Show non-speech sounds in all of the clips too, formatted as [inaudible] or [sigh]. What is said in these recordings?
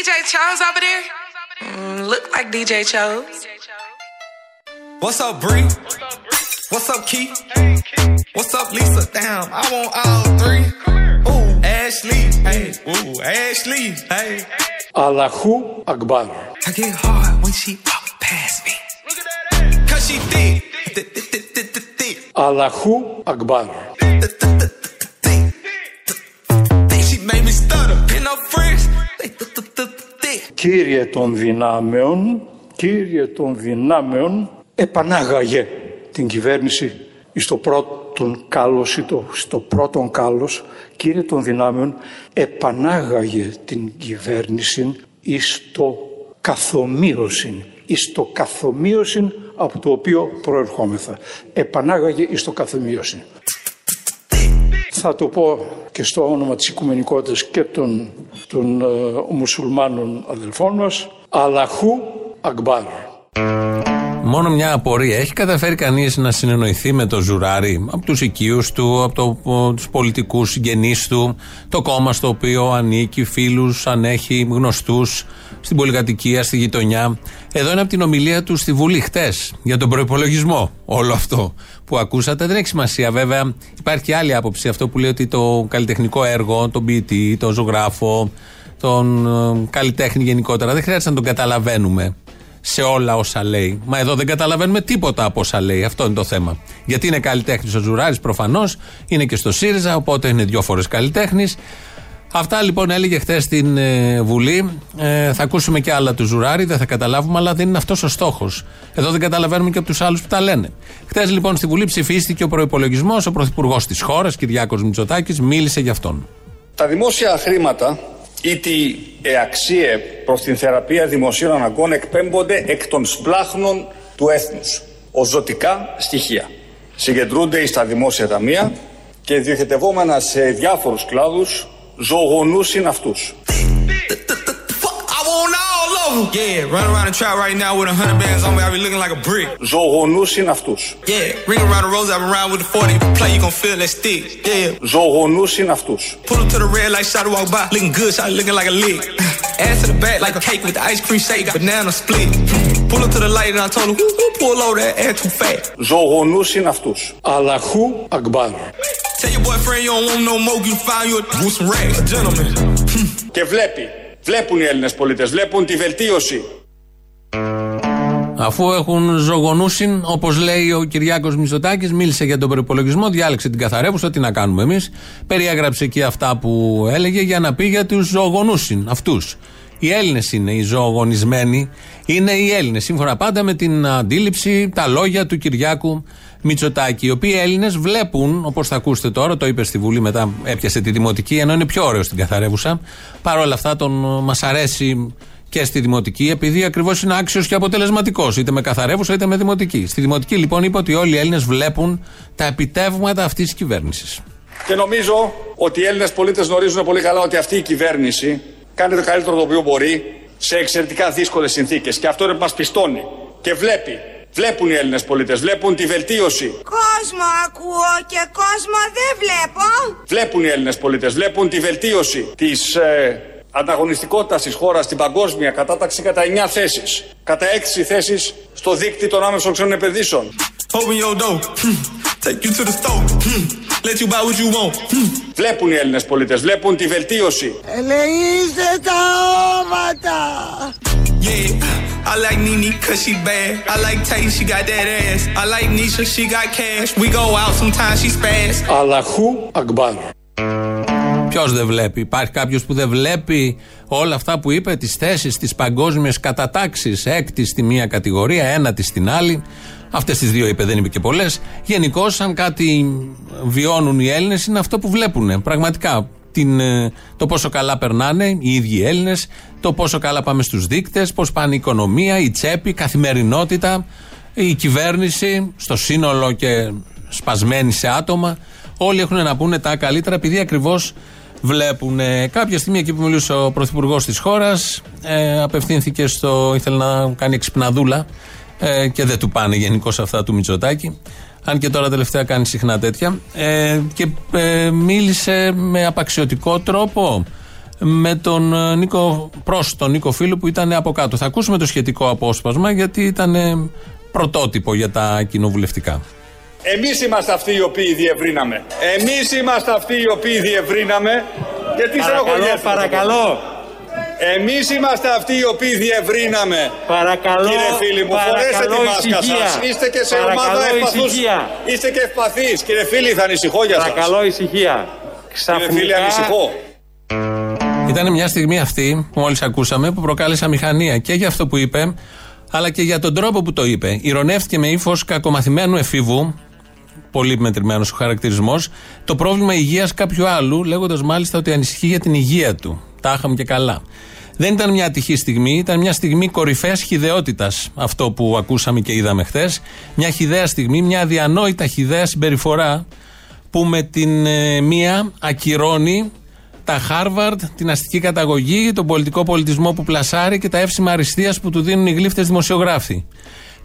DJ Chose over there? Mm, look like DJ Chose. What's up, Bree? What's up, Keith? What's up, Lisa? Damn, I want all three. Ooh, Ashley. Hey, ooh, Ashley. Hey. Allahu Akbar. I get hard when she walk past me. Look at that. Cause she thick. Allahu Akbar. Κύριε των δυνάμεων, κύριε των δυνάμεων, επανάγαγε την κυβέρνηση στο πρώτον κάλος ή το, στο πρώτον κάλος, κύριε των δυνάμεων, επανάγαγε την κυβέρνηση εις το καθομοίωσιν, εις το καθομοίωσιν από το οποίο προερχόμεθα. Επανάγαγε εις το καθομοίωσιν. Θα το πω και στο όνομα της οικουμενικότητας και των, των ε, μουσουλμάνων αδελφών μας. Αλαχού Ακμπάρ. Μόνο μια απορία. Έχει καταφέρει κανείς να συνεννοηθεί με το Ζουράρι από τους οικείους του, από το, τους πολιτικούς συγγενείς του, το κόμμα στο οποίο ανήκει, φίλους, αν έχει γνωστούς στην πολυκατοικία, στη γειτονιά. Εδώ είναι από την ομιλία του στη Βουλή χτες για τον προπολογισμό. Όλο αυτό που ακούσατε δεν έχει σημασία. Βέβαια, υπάρχει και άλλη άποψη. Αυτό που λέει ότι το καλλιτεχνικό έργο, τον ποιητή, τον ζωγράφο, τον ε, καλλιτέχνη γενικότερα, δεν χρειάζεται να τον καταλαβαίνουμε σε όλα όσα λέει. Μα εδώ δεν καταλαβαίνουμε τίποτα από όσα λέει. Αυτό είναι το θέμα. Γιατί είναι καλλιτέχνης ο Ζουράρης, προφανώς. Είναι και στο ΣΥΡΙΖΑ, οπότε είναι δύο φορές καλλιτέχνης. Αυτά λοιπόν έλεγε χθες στην ε, Βουλή. Ε, θα ακούσουμε και άλλα του Ζουράρη, δεν θα καταλάβουμε, αλλά δεν είναι αυτός ο στόχος. Εδώ δεν καταλαβαίνουμε και από τους άλλους που τα λένε. Χθες λοιπόν στη Βουλή ψηφίστηκε ο προπολογισμό. Ο Πρωθυπουργός της χώρας, Κυριάκος Μητσοτάκης, μίλησε γι' αυτόν. Τα δημόσια χρήματα ή τι αξίε προς την θεραπεία δημοσίων αναγκών εκπέμπονται εκ των σπλάχνων του έθνους ως ζωτικά στοιχεία. Συγκεντρούνται στα δημόσια ταμεία και διοχετευόμενα σε διάφορους κλάδους ζωογονούσιν αυτούς. Yeah, run around the trap right now with a hundred bands on me, I be looking like a brick. Ζωογονούσιν αυτούς. Yeah, ring around the rose, I've been around with the 40. If you play, you gon' feel that stick. Yeah, Ζωογονούσιν αυτούς. pull up to the red light, shot walk by, looking good, shot looking like a lick. Ass to the back like a cake with the ice cream shake, banana split. Pull up to the light and I told him, whoo, whoo, pull over that ass too fat; Ζωογονούσιν αυτούς. Αλαχού Ακμπάρ. Tell your boyfriend you don't want no more, you find you a with some rags. A gentleman. [laughs] Και βλέπει, βλέπουν οι Έλληνες πολίτες, βλέπουν τη βελτίωση Αφού έχουν ζωογονούσιν, όπως λέει ο Κυριάκος Μητσοτάκης, μίλησε για τον προπολογισμό, διάλεξε την καθαρεύουσα, τι να κάνουμε εμείς. Περιέγραψε εκεί αυτά που έλεγε για να πει για τους ζωογονούσιν, αυτούς. Οι Έλληνες είναι οι ζωογονισμένοι, είναι οι Έλληνες. Σύμφωνα πάντα με την αντίληψη, τα λόγια του Κυριάκου Μητσοτάκη. Οι οποίοι Έλληνες βλέπουν, όπως θα ακούσετε τώρα, το είπε στη Βουλή, μετά έπιασε τη δημοτική, ενώ είναι πιο ωραίο στην καθαρεύουσα. Παρ' όλα αυτά, τον μας αρέσει και στη δημοτική, επειδή ακριβώς είναι άξιος και αποτελεσματικός, είτε με καθαρεύουσα είτε με δημοτική. Στη δημοτική, λοιπόν, είπε ότι όλοι οι Έλληνες βλέπουν τα επιτεύγματα αυτής της κυβέρνησης. Και νομίζω ότι οι Έλληνες πολίτες γνωρίζουν πολύ καλά ότι αυτή η κυβέρνηση κάνει το καλύτερο το οποίο μπορεί σε εξαιρετικά δύσκολες συνθήκες. Και αυτό είναι που μας πιστώνει. Και βλέπει, βλέπουν οι Έλληνες πολίτες, βλέπουν τη βελτίωση. Κόσμο ακούω και κόσμο δεν βλέπω. Βλέπουν οι Έλληνες πολίτες, βλέπουν τη βελτίωση της ε, ανταγωνιστικότητας της χώρας στην παγκόσμια κατάταξη κατά 9 θέσεις. Κατά 6 θέσεις στο δίκτυο των άμεσων ξένων επενδύσεων. Open your door. Take you to the store. Let you buy what you want. Βλέπουν οι Έλληνες πολίτες, βλέπουν τη βελτίωση. Ελεήστε τα όματα. Yeah, I like Nene cause she bad. I like Tay, she got that ass. I like Nisha, she got cash. We go out sometimes, she spaz. Αλαχού Ακμπάρ. Ποιος δεν βλέπει, Υπάρχει κάποιος που δεν βλέπει όλα αυτά που είπε, τις θέσεις, τις παγκόσμιες κατατάξεις; Έκτη στη μία κατηγορία, ένατη στην άλλη. Αυτές τις δύο είπε, δεν είπε και πολλές. Γενικώ, αν κάτι βιώνουν οι Έλληνες, είναι αυτό που βλέπουν. Πραγματικά. Την, ε, το πόσο καλά περνάνε οι ίδιοι οι Έλληνες, το πόσο καλά πάμε στους δείκτες, πώς πάνε η οικονομία, η τσέπη, η καθημερινότητα, η κυβέρνηση, στο σύνολο και σπασμένη σε άτομα. Όλοι έχουν να πούνε τα καλύτερα επειδή ακριβώς βλέπουν. Κάποια στιγμή εκεί που μιλούσε ο πρωθυπουργός της χώρας, ε, απευθύνθηκε στο. ήθελε να κάνει εξυπναδούλα ε, και δεν του πάνε γενικώς αυτά του Μητσοτάκη. Αν και τώρα τελευταία κάνει συχνά τέτοια. Ε, και ε, μίλησε με απαξιωτικό τρόπο. με τον ε, Νίκο, προς τον Νίκο Φίλου που ήταν από κάτω. Θα ακούσουμε το σχετικό απόσπασμα γιατί ήταν ε, πρωτότυπο για τα κοινοβουλευτικά. Εμείς είμαστε αυτοί οι οποίοι διευρύναμε. Εμείς είμαστε αυτοί οι οποίοι διευρύναμε. Και τι Παρακαλώ, παρακαλώ. Εμείς είμαστε αυτοί οι οποίοι διευρύναμε. Παρακαλώ, Κύριε φίλοι μου, φορέστε παρακαλώ, τη μάσκα ησυχία. σας. Είστε και σε Παρακαλώ, ομάδα ευπαθούς. ησυχία. Είστε και ευπαθείς. Κύριε φίλοι, θα ανησυχώ για σας. Παρακαλώ ησυχία. Κύριε φίλοι, ανησυχώ. Ήταν μια στιγμή αυτή που μόλις ακούσαμε που προκάλεσε αμηχανία και για αυτό που είπε, αλλά και για τον τρόπο που το είπε. Ηρωνεύτηκε με ύφος κακομαθημένου εφήβου, πολύ μετρημένος ο χαρακτηρισμός, το πρόβλημα υγείας κάποιου άλλου, λέγοντας μάλιστα ότι ανησυχεί για την υγεία του. Τα είχαμε και καλά. Δεν ήταν μια ατυχή στιγμή, ήταν μια στιγμή κορυφαίας χιδεότητας αυτό που ακούσαμε και είδαμε χθες. Μια χιδαία στιγμή, μια αδιανόητα χιδαία συμπεριφορά που με την ε, μία ακυρώνει τα Χάρβαρντ, την αστική καταγωγή, τον πολιτικό πολιτισμό που πλασάρει και τα εύσημα αριστείας που του δίνουν οι γλύφτες δημοσιογράφοι.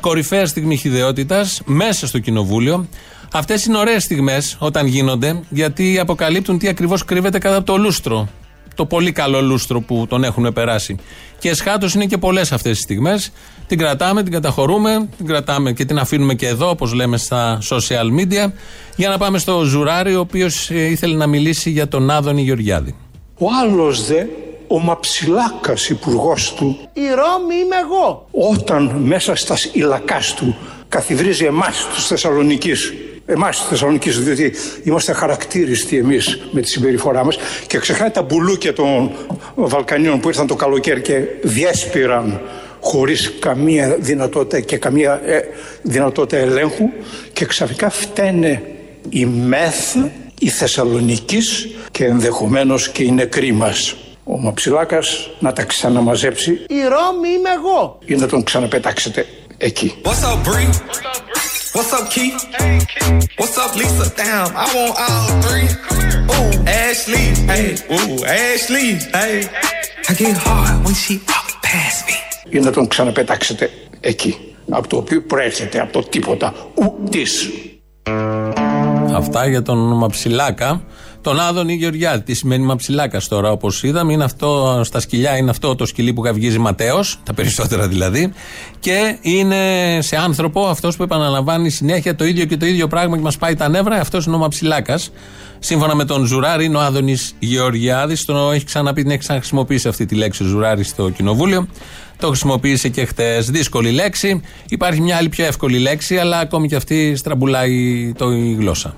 Κορυφαία στιγμή χιδεότητας μέσα στο κοινοβούλιο. Αυτές είναι ωραίες στιγμές όταν γίνονται, γιατί αποκαλύπτουν τι ακριβώς κρύβεται κάτω από το λούστρο. Το πολύ καλό λούστρο που τον έχουν περάσει. Και εσχάτως είναι και πολλές αυτές οι στιγμές. Την κρατάμε, την καταχωρούμε, την κρατάμε και την αφήνουμε και εδώ, όπως λέμε στα social media, για να πάμε στο Ζουράρι, ο οποίος ήθελε να μιλήσει για τον Άδωνη Γεωργιάδη. Ο άλλος δε, ο μαψυλάκας υπουργός του, Η Ρώμη είμαι εγώ. όταν μέσα στας υλακάς του καθιδρίζει εμάς τους Θεσσαλονικείς εμάς τους Θεσσαλονικείς διότι είμαστε χαρακτήριστοι εμείς με τη συμπεριφορά μας και ξεχνάει τα μπουλούκια των Βαλκανίων που ήρθαν το καλοκαίρι και διέσπηραν χωρίς καμία δυνατότητα και καμία ε, δυνατότητα ελέγχου και ξαφνικά φταίνε η ΜΕΘ, η Θεσσαλονικής και ενδεχομένως και οι νεκροί μας. Ο Μαψιλάκας να τα ξαναμαζέψει Η Ρώμη είμαι εγώ. ή να τον ξαναπετάξετε εκεί. What's up, Bree? What's up, Keith? What's up, Lisa? Damn, I want all three. Ooh, Ashley, hey, ooh, Ashley, hey. I get hard when she walk past me. ή να τον ξαναπετάξετε εκεί. Από το οποίο προέρχεται από το τίποτα ουδής. Αυτά για τον Μαψιλάκα. Τον Άδωνη Γεωργιάδη. Τι σημαίνει Μαψιλάκας τώρα, όπως είδαμε. Είναι αυτό, στα σκυλιά είναι αυτό το σκυλί που καυγίζει Ματέος, τα περισσότερα δηλαδή. Και είναι σε άνθρωπο αυτός που επαναλαμβάνει συνέχεια το ίδιο και το ίδιο πράγμα και μας πάει τα νεύρα. Αυτός είναι ο Μαψιλάκας. Σύμφωνα με τον Ζουράρη, είναι ο Άδωνης Γεωργιάδης. Τον έχει ξαναπεί, την έχει ξαναχρησιμοποιήσει αυτή τη λέξη ο Ζουράρη στο κοινοβούλιο. Το χρησιμοποίησε και χτες. Δύσκολη λέξη. Υπάρχει μια άλλη πιο εύκολη λέξη, αλλά ακόμη και αυτή στραμπουλάει το, η γλώσσα.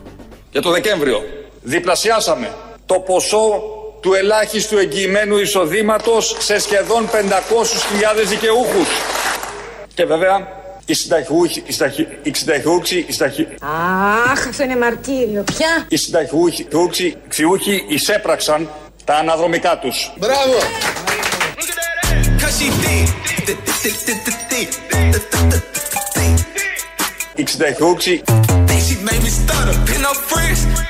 Για το Δεκέμβριο Διπλασιάσαμε το ποσό του ελάχιστου εγγυημένου εισοδήματος σε σχεδόν 500.000 δικαιούχους. Και βέβαια οι συνταχιούχοι, οι συνταχιούχοι, οι συνταχιούχοι... Αχ, αυτό είναι μαρτύριο, πια! Οι συνταχιούχοι, εισέπραξαν τα αναδρομικά τους. Μπράβο!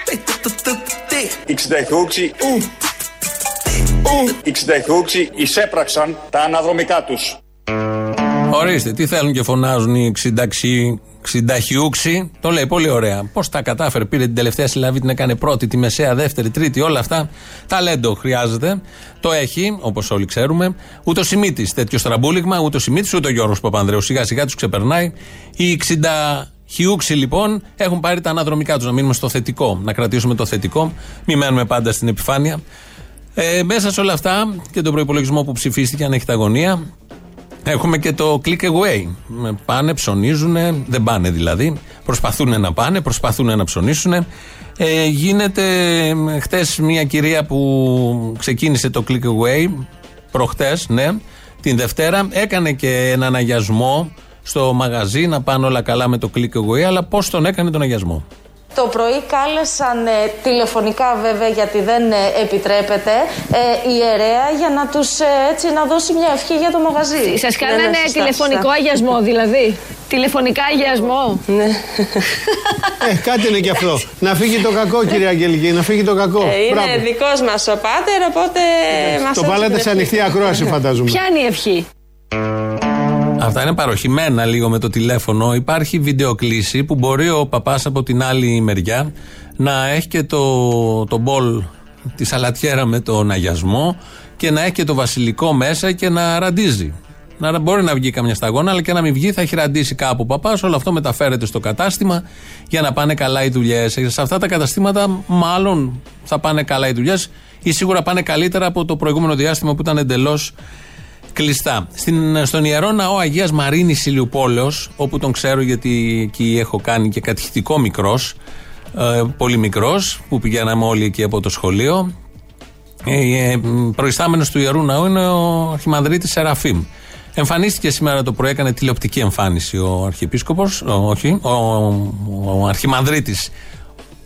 Οι. Think she made me stutter. Pin up friends. Thick, thick, thick, thick, thick. οι συνταχιούχοι, Ooh. οι συνταχιούχοι εισέπραξαν τα αναδρομικά τους. Ορίστε, τι θέλουν και φωνάζουν οι ξυνταξιοί, ξυνταχιούξοι. Το λέει πολύ ωραία. Πώς τα κατάφερε, πήρε την τελευταία συλλαβή, την έκανε πρώτη, τη μεσαία, δεύτερη, τρίτη, όλα αυτά. Ταλέντο χρειάζεται. Το έχει, όπως όλοι ξέρουμε. Ούτε ο Σιμίτης τέτοιος στραμπούλιγμα, ούτε ο Σιμίτης, ούτε ο Γιώργος Παπανδρέου. Σιγά σιγά τους ξεπερνάει. Οι ξυνταχιούξοι λοιπόν έχουν πάρει τα αναδρομικά τους. Να μείνουμε στο θετικό, να κρατήσουμε το θετικό. Μην μένουμε πάντα στην επιφάνεια. Ε, μέσα σε όλα αυτά και τον προπολογισμό που ψηφίστηκε, αν έχει τα αγωνία, Έχουμε και το click away. Πάνε, ψωνίζουν, δεν πάνε δηλαδή. Προσπαθούν να πάνε, προσπαθούν να ψωνίσουν. Ε, γίνεται χτες μια κυρία που ξεκίνησε το click away, προχτές, ναι, την Δευτέρα, έκανε και έναν αγιασμό στο μαγαζί να πάνε όλα καλά με το click away, αλλά πώς τον έκανε τον αγιασμό. Το πρωί κάλεσαν ε, τηλεφωνικά βέβαια γιατί δεν ε, επιτρέπεται ε, η ιερέα για να τους ε, έτσι να δώσει μια ευχή για το μαγαζί. Σας Δεν κάνανε είναι σωστά, τηλεφωνικό σωστά. αγιασμό, δηλαδή. Τηλεφωνικά αγιασμό. Ναι. Ε, κάτι είναι και αυτό. Να φύγει το κακό, κυρία Αγγελική, να φύγει το κακό. Ε, είναι Μπράβο. δικός μας ο πάτερ, οπότε μας Το έδωσε βάλατε την σε ευχή. ανοιχτή ακρόαση, φαντάζομαι. Ποια είναι η ευχή; Αυτά είναι παροχημένα λίγο με το τηλέφωνο. Υπάρχει βιντεοκλήση που μπορεί ο παπάς από την άλλη μεριά να έχει και το, το μπολ τη σαλατιέρα με τον αγιασμό και να έχει και το βασιλικό μέσα και να ραντίζει. Να μπορεί να βγει καμιά σταγόνα, αλλά και να μην βγει, θα έχει ραντίσει κάπου ο παπάς. Όλο αυτό μεταφέρεται στο κατάστημα για να πάνε καλά οι δουλειές. Σε αυτά τα καταστήματα, μάλλον θα πάνε καλά οι δουλειές ή σίγουρα πάνε καλύτερα από το προηγούμενο διάστημα που ήταν εντελώς κλειστά. Στην, στον ιερό ναό Αγίας Μαρίνης Ηλιουπόλεως, όπου τον ξέρω γιατί εκεί έχω κάνει και κατηχητικό μικρός, ε, πολύ μικρός, που πηγαίναμε όλοι εκεί από το σχολείο. Ε, ε, Προϊστάμενος του ιερού ναού είναι ο Αρχιμανδρίτης Σεραφείμ. Εμφανίστηκε σήμερα το πρωί, έκανε τηλεοπτική εμφάνιση ο Αρχιεπίσκοπος, όχι, ο, ο, ο Αρχιμανδρίτης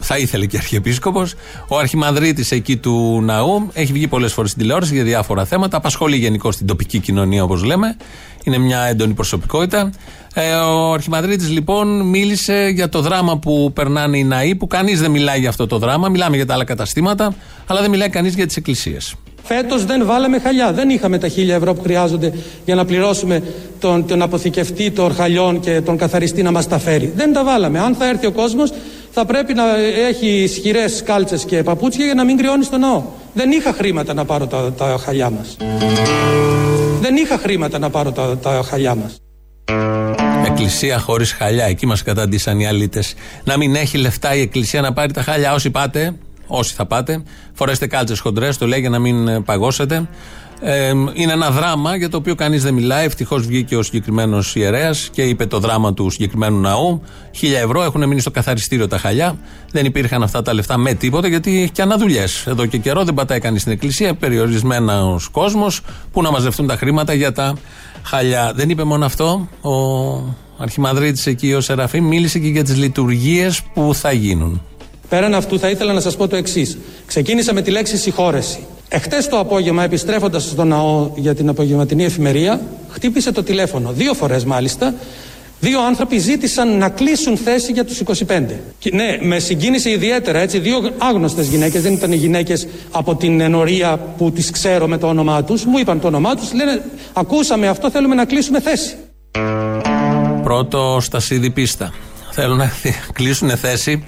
θα ήθελε και Αρχιεπίσκοπος. Ο Αρχιμανδρίτης εκεί του ναού έχει βγει πολλές φορές στην τηλεόραση για διάφορα θέματα. Απασχολεί γενικώ την τοπική κοινωνία, όπως λέμε. Είναι μια έντονη προσωπικότητα. Ε, ο Αρχιμανδρίτης λοιπόν μίλησε για το δράμα που περνάνε οι ναοί, που κανείς δεν μιλάει για αυτό το δράμα. Μιλάμε για τα άλλα καταστήματα, αλλά δεν μιλάει κανείς για τις εκκλησίες. Φέτος δεν βάλαμε χαλιά. Δεν είχαμε τα χίλια ευρώ που χρειάζονται για να πληρώσουμε τον, τον αποθηκευτή των χαλιών και τον καθαριστή να μας τα φέρει. Δεν τα βάλαμε. Αν θα έρθει ο κόσμος, θα πρέπει να έχει ισχυρές κάλτσες και παπούτσια για να μην κρυώνει στο ναό. Δεν είχα χρήματα να πάρω τα, τα χαλιά μας. Δεν είχα χρήματα να πάρω τα, τα χαλιά μας. Εκκλησία χωρίς χαλιά. Εκεί μας καταντήσαν οι αλήτες. Να μην έχει λεφτά η Εκκλησία να πάρει τα χαλιά. Όσοι πάτε, όσοι θα πάτε, φορέστε κάλτσες χοντρές, το λέει για να μην ε, παγώσετε. Ε, είναι ένα δράμα για το οποίο κανείς δεν μιλάει. Ευτυχώς βγήκε ο συγκεκριμένος ιερέας και είπε το δράμα του συγκεκριμένου ναού. Χίλια ευρώ έχουν μείνει στο καθαριστήριο τα χαλιά. Δεν υπήρχαν αυτά τα λεφτά με τίποτα γιατί έχει και αναδουλειές. Εδώ και καιρό δεν πατάει κανείς στην εκκλησία. Περιορισμένα κόσμος που να μαζευτούν τα χρήματα για τα χαλιά. Δεν είπε μόνο αυτό. Ο Αρχιμανδρίτης εκεί, ο Σεραφείμ, μίλησε και για τις λειτουργίες που θα γίνουν. Πέραν αυτού, θα ήθελα να σας πω το εξής. Ξεκίνησα με τη λέξη συγχώρεση. Εχθές το απόγευμα, επιστρέφοντας στο ναό για την απογευματινή εφημερία, χτύπησε το τηλέφωνο. Δύο φορές μάλιστα. Δύο άνθρωποι ζήτησαν να κλείσουν θέση για τους 25. Και, ναι, με συγκίνησε ιδιαίτερα έτσι. Δύο άγνωστες γυναίκες, δεν ήταν οι γυναίκες από την ενορία που τις ξέρω με το όνομά τους. Μου είπαν το όνομά τους. Λένε, ακούσαμε αυτό, θέλουμε να κλείσουμε θέση. Πρώτο στασίδι πίστα. Θέλουν να [laughs] κλείσουν θέση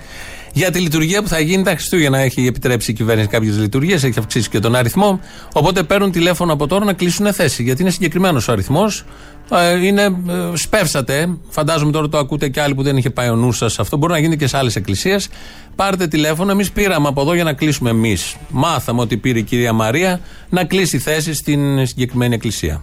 για τη λειτουργία που θα γίνει τα Χριστούγεννα. Έχει επιτρέψει η κυβέρνηση κάποιες λειτουργίες, έχει αυξήσει και τον αριθμό. Οπότε παίρνουν τηλέφωνο από τώρα να κλείσουν θέση. Γιατί είναι συγκεκριμένος ο αριθμός. Ε, είναι, ε, σπεύσατε. Φαντάζομαι τώρα το ακούτε και άλλοι που δεν είχε πάει ο νους σας. Αυτό μπορεί να γίνει και σε άλλες εκκλησίες. Πάρτε τηλέφωνο. Εμείς πήραμε από εδώ για να κλείσουμε εμείς. Μάθαμε ότι πήρε η κυρία Μαρία να κλείσει θέση στην συγκεκριμένη εκκλησία.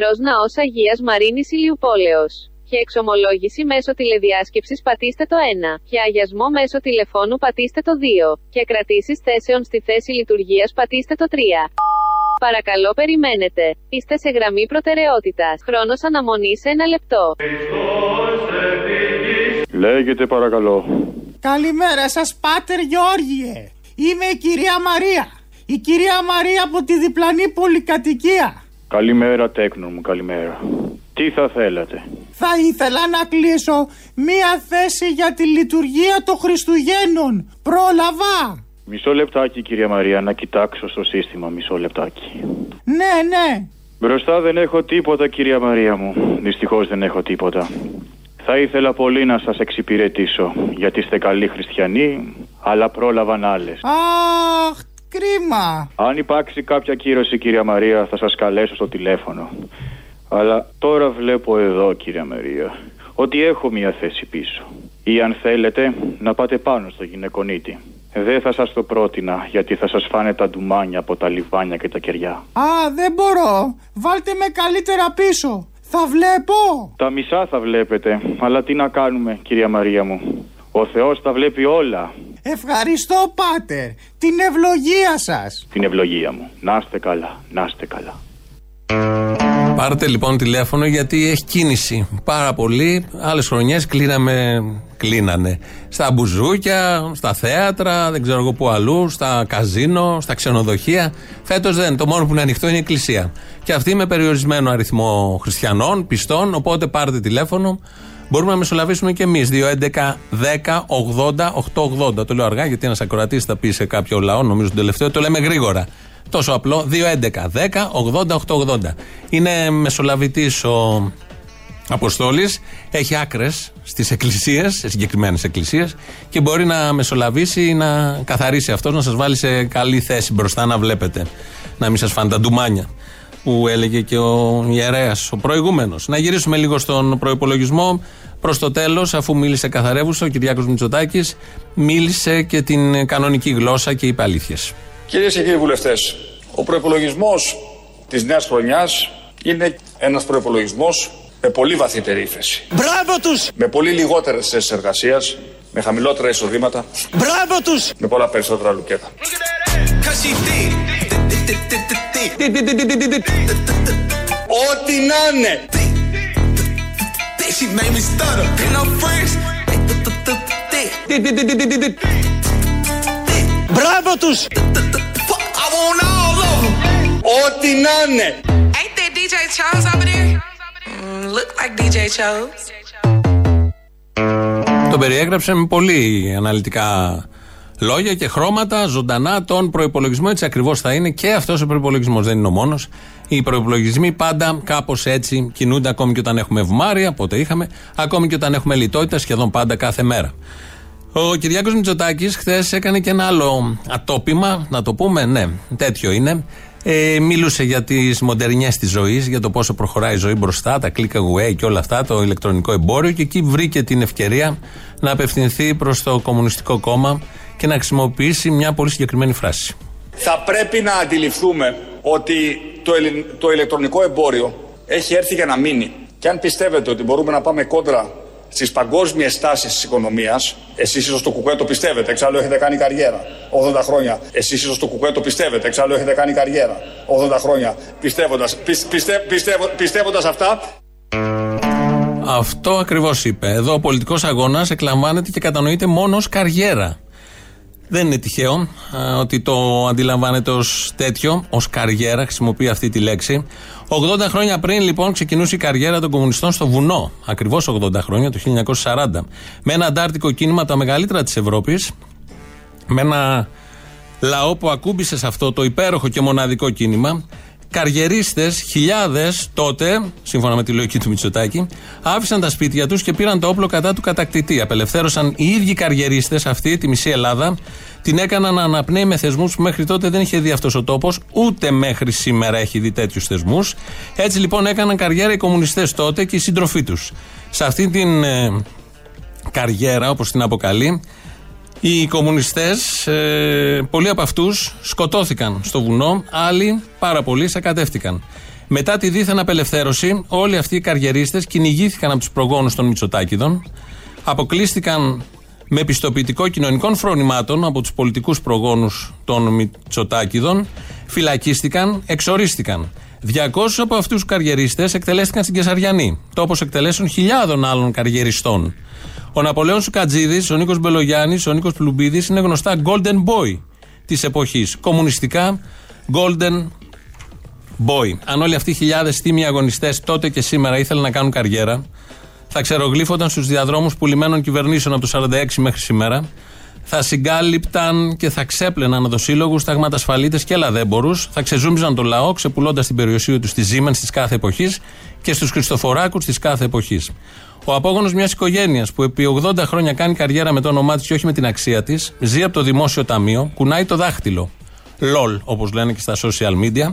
Ιερός Ναός Αγίας Μαρίνης Ηλιουπόλεως. Για εξομολόγηση μέσω τηλεδιάσκεψης πατήστε το 1. Για αγιασμό μέσω τηλεφώνου πατήστε το 2. Για κρατήσεις θέσεων στη θέση λειτουργίας πατήστε το 3. Παρακαλώ περιμένετε. Είστε σε γραμμή προτεραιότητας. Χρόνος αναμονής ένα λεπτό. Λέγεται παρακαλώ. Καλημέρα σας Πάτερ Γεώργιε. Είμαι η κυρία Μαρία. Η κυρία Μαρία από τη διπλανή πολυκατοικία. Καλημέρα τέκνο μου, καλημέρα. Τι θα θέλατε; Θα ήθελα να κλείσω μία θέση για τη λειτουργία των Χριστουγέννων. Πρόλαβα. Μισό λεπτάκι κυρία Μαρία να κοιτάξω στο σύστημα μισό λεπτάκι. Ναι, ναι. Μπροστά δεν έχω τίποτα κυρία Μαρία μου. Δυστυχώς δεν έχω τίποτα. Θα ήθελα πολύ να σας εξυπηρετήσω γιατί είστε καλοί χριστιανοί αλλά πρόλαβαν άλλες. Αχ, Κρίμα. Αν υπάρξει κάποια κύρωση, κυρία Μαρία, θα σας καλέσω στο τηλέφωνο. Αλλά τώρα βλέπω εδώ, κυρία Μαρία, ότι έχω μια θέση πίσω. Ή αν θέλετε, να πάτε πάνω στο γυναικονίτη. Δεν θα σας το πρότεινα, γιατί θα σας φάνε τα ντουμάνια από τα λιβάνια και τα κεριά. Α, δεν μπορώ. Βάλτε με καλύτερα πίσω. Θα βλέπω. Τα μισά θα βλέπετε. Αλλά τι να κάνουμε, κυρία Μαρία μου. Ο Θεός τα βλέπει όλα. Ευχαριστώ πάτερ. Την ευλογία σας. Την ευλογία μου. Να είστε καλά. Να είστε καλά. Πάρτε λοιπόν τηλέφωνο γιατί έχει κίνηση πάρα πολύ. Άλλες χρονιές κλείναμε, κλείνανε. Στα μπουζούκια, στα θέατρα, δεν ξέρω εγώ πού αλλού, στα καζίνο, στα ξενοδοχεία. Φέτος δεν. Το μόνο που είναι ανοιχτό είναι η εκκλησία. Και αυτή με περιορισμένο αριθμό χριστιανών, πιστών. Οπότε πάρτε τηλέφωνο. Μπορούμε να μεσολαβήσουμε και εμείς. 2.11, 10, 80, 880. Το λέω αργά γιατί ένας ακροατής θα πει σε κάποιο λαό, νομίζω το τελευταίο, το λέμε γρήγορα. Τόσο απλό. 2.11, 10, 80, 880. Είναι μεσολαβητής ο Αποστόλης έχει άκρες στις εκκλησίες, σε συγκεκριμένες εκκλησίες και μπορεί να μεσολαβήσει ή να καθαρίσει αυτός, να σας βάλει σε καλή θέση μπροστά να βλέπετε. Να μην σας φάνε τα ντουμάνια που έλεγε και ο ιερέας, ο προηγούμενος. Να γυρίσουμε λίγο στον προπολογισμό. Προς το τέλος, αφού μίλησε καθαρεύουσα, ο Κυριάκος Μητσοτάκης μίλησε και την κανονική γλώσσα και είπε αλήθειες. Κυρίες και κύριοι βουλευτές, ο προπολογισμό της νέας χρονιάς είναι ένας προπολογισμό με πολύ βαθύτερη ύφεση. Μπράβο τους! Με πολύ λιγότερες θέσεις εργασίας, με χαμηλότερα εισοδήματα, Μπράβο τους! με πολλά περισσότερα λουκέτα. Ό,τι να είναι. Ό,τι να είναι! DJ Charles. Το περιέγραψε με πολύ αναλυτικά λόγια και χρώματα, ζωντανά τον προπολογισμό. Έτσι ακριβώς θα είναι και αυτός ο προπολογισμό. Δεν είναι ο μόνος. Οι προπολογισμοί πάντα κάπως έτσι κινούνται ακόμη και όταν έχουμε ευμάρεια, πότε είχαμε, ακόμη και όταν έχουμε λιτότητα, σχεδόν πάντα κάθε μέρα. Ο Κυριάκος Μητσοτάκης χθες έκανε και ένα άλλο ατόπιμα, να το πούμε, ναι, τέτοιο είναι. Ε, μίλησε για τις μοντερνιές της ζωής, για το πόσο προχωράει η ζωή μπροστά, τα click away και όλα αυτά, το ηλεκτρονικό εμπόριο. Και εκεί βρήκε την ευκαιρία να απευθυνθεί προς το Κομμουνιστικό Κόμμα και να χρησιμοποιήσει μια πολύ συγκεκριμένη φράση. Θα πρέπει να αντιληφθούμε ότι το, ελε- το ηλεκτρονικό εμπόριο έχει έρθει για να μείνει. Και αν πιστεύετε ότι μπορούμε να πάμε κόντρα στις παγκόσμιες τάσεις της οικονομίας, εσείς ίσως το κουκουέ το πιστεύετε, εξάλλου έχετε κάνει καριέρα 80 χρόνια. Εσείς ίσως το κουκουέ το πιστεύετε, εξάλλου έχετε κάνει καριέρα 80 χρόνια. Πιστεύοντας πιστε, πιστεύω, πιστεύοντας αυτά, Αυτό ακριβώς είπε. Εδώ ο πολιτικός αγώνας εκλαμβάνεται και κατανοείται μόνο ως καριέρα. Δεν είναι τυχαίο α, ότι το αντιλαμβάνεται ως τέτοιο, ως καριέρα, χρησιμοποιεί αυτή τη λέξη. 80 χρόνια πριν λοιπόν ξεκινούσε η καριέρα των κομμουνιστών στο βουνό. Ακριβώς 80 χρόνια, το 1940. Με ένα αντάρτικο κίνημα τα μεγαλύτερα της Ευρώπης. Με ένα λαό που ακούμπησε σε αυτό το υπέροχο και μοναδικό κίνημα. Καριερίστε, χιλιάδες τότε, σύμφωνα με τη λογική του Μητσοτάκη, άφησαν τα σπίτια τους και πήραν το όπλο κατά του κατακτητή. Απελευθέρωσαν οι ίδιοι καριερίστε αυτή, τη μισή Ελλάδα, την έκαναν να αναπνέει με θεσμούς που μέχρι τότε δεν είχε δει αυτός ο τόπος, ούτε μέχρι σήμερα έχει δει τέτοιους θεσμούς. Έτσι λοιπόν έκαναν καριέρα οι κομμουνιστές τότε και οι σύντροφοί τους. Σε αυτή την ε, καριέρα, όπως την αποκαλεί, οι κομμουνιστές, ε, πολλοί από αυτούς σκοτώθηκαν στο βουνό, άλλοι πάρα πολλοί σακατεύτηκαν. Μετά τη δίθεν απελευθέρωση, όλοι αυτοί οι καριερίστες κυνηγήθηκαν από τους προγόνους των Μητσοτάκηδων, αποκλείστηκαν με πιστοποιητικό κοινωνικών φρονημάτων από τους πολιτικούς προγόνους των Μητσοτάκηδων, φυλακίστηκαν, εξορίστηκαν. 200 από αυτούς τους καριερίστες εκτελέστηκαν στην Κεσαριανή, τόπος εκτελέσεων χιλιάδων άλλων καριεριστών. Ο Ναπολέονς Σουκατζίδη, ο Νίκος Μπελογιάννης, ο Νίκος Πλουμπίδης είναι γνωστά Golden Boy της εποχής. Κομμουνιστικά Golden Boy. Αν όλοι αυτοί οι χιλιάδες τίμοι αγωνιστές τότε και σήμερα ήθελαν να κάνουν καριέρα, θα ξερογλύφονταν στους διαδρόμους πουλημένων κυβερνήσεων από το 46 μέχρι σήμερα, θα συγκάλυπταν και θα ξέπλαιναν οδοσύλλογους, ταγματασφαλίτε και ελαδέμπορου, θα ξεζούμιζαν τον λαό, ξεπουλώντας την περιουσία τους στη Ζήμεν της κάθε εποχής και στους Χριστοφοράκους της κάθε εποχής. Ο απόγονος μιας οικογένειας που επί 80 χρόνια κάνει καριέρα με το όνομά της και όχι με την αξία της, ζει από το δημόσιο ταμείο, κουνάει το δάχτυλο. LOL, όπως λένε και στα social media.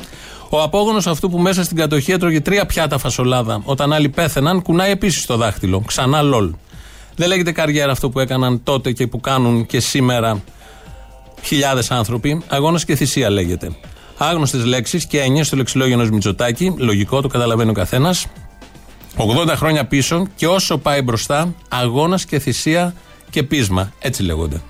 Ο απόγονος αυτού που μέσα στην κατοχή έτρωγε τρία πιάτα φασολάδα, όταν άλλοι πέθαιναν, κουνάει επίσης το δάχτυλο. Ξανά LOL. Δεν λέγεται καριέρα αυτό που έκαναν τότε και που κάνουν και σήμερα χιλιάδες άνθρωποι. Αγώνας και θυσία λέγεται. Άγνωστες λέξεις και έννοιες στο λεξιλόγιο ενός Μητσοτάκη, λογικό, το καταλαβαίνει ο καθένας. 80 χρόνια πίσω και όσο πάει μπροστά, αγώνας και θυσία και πείσμα. Έτσι λέγονται.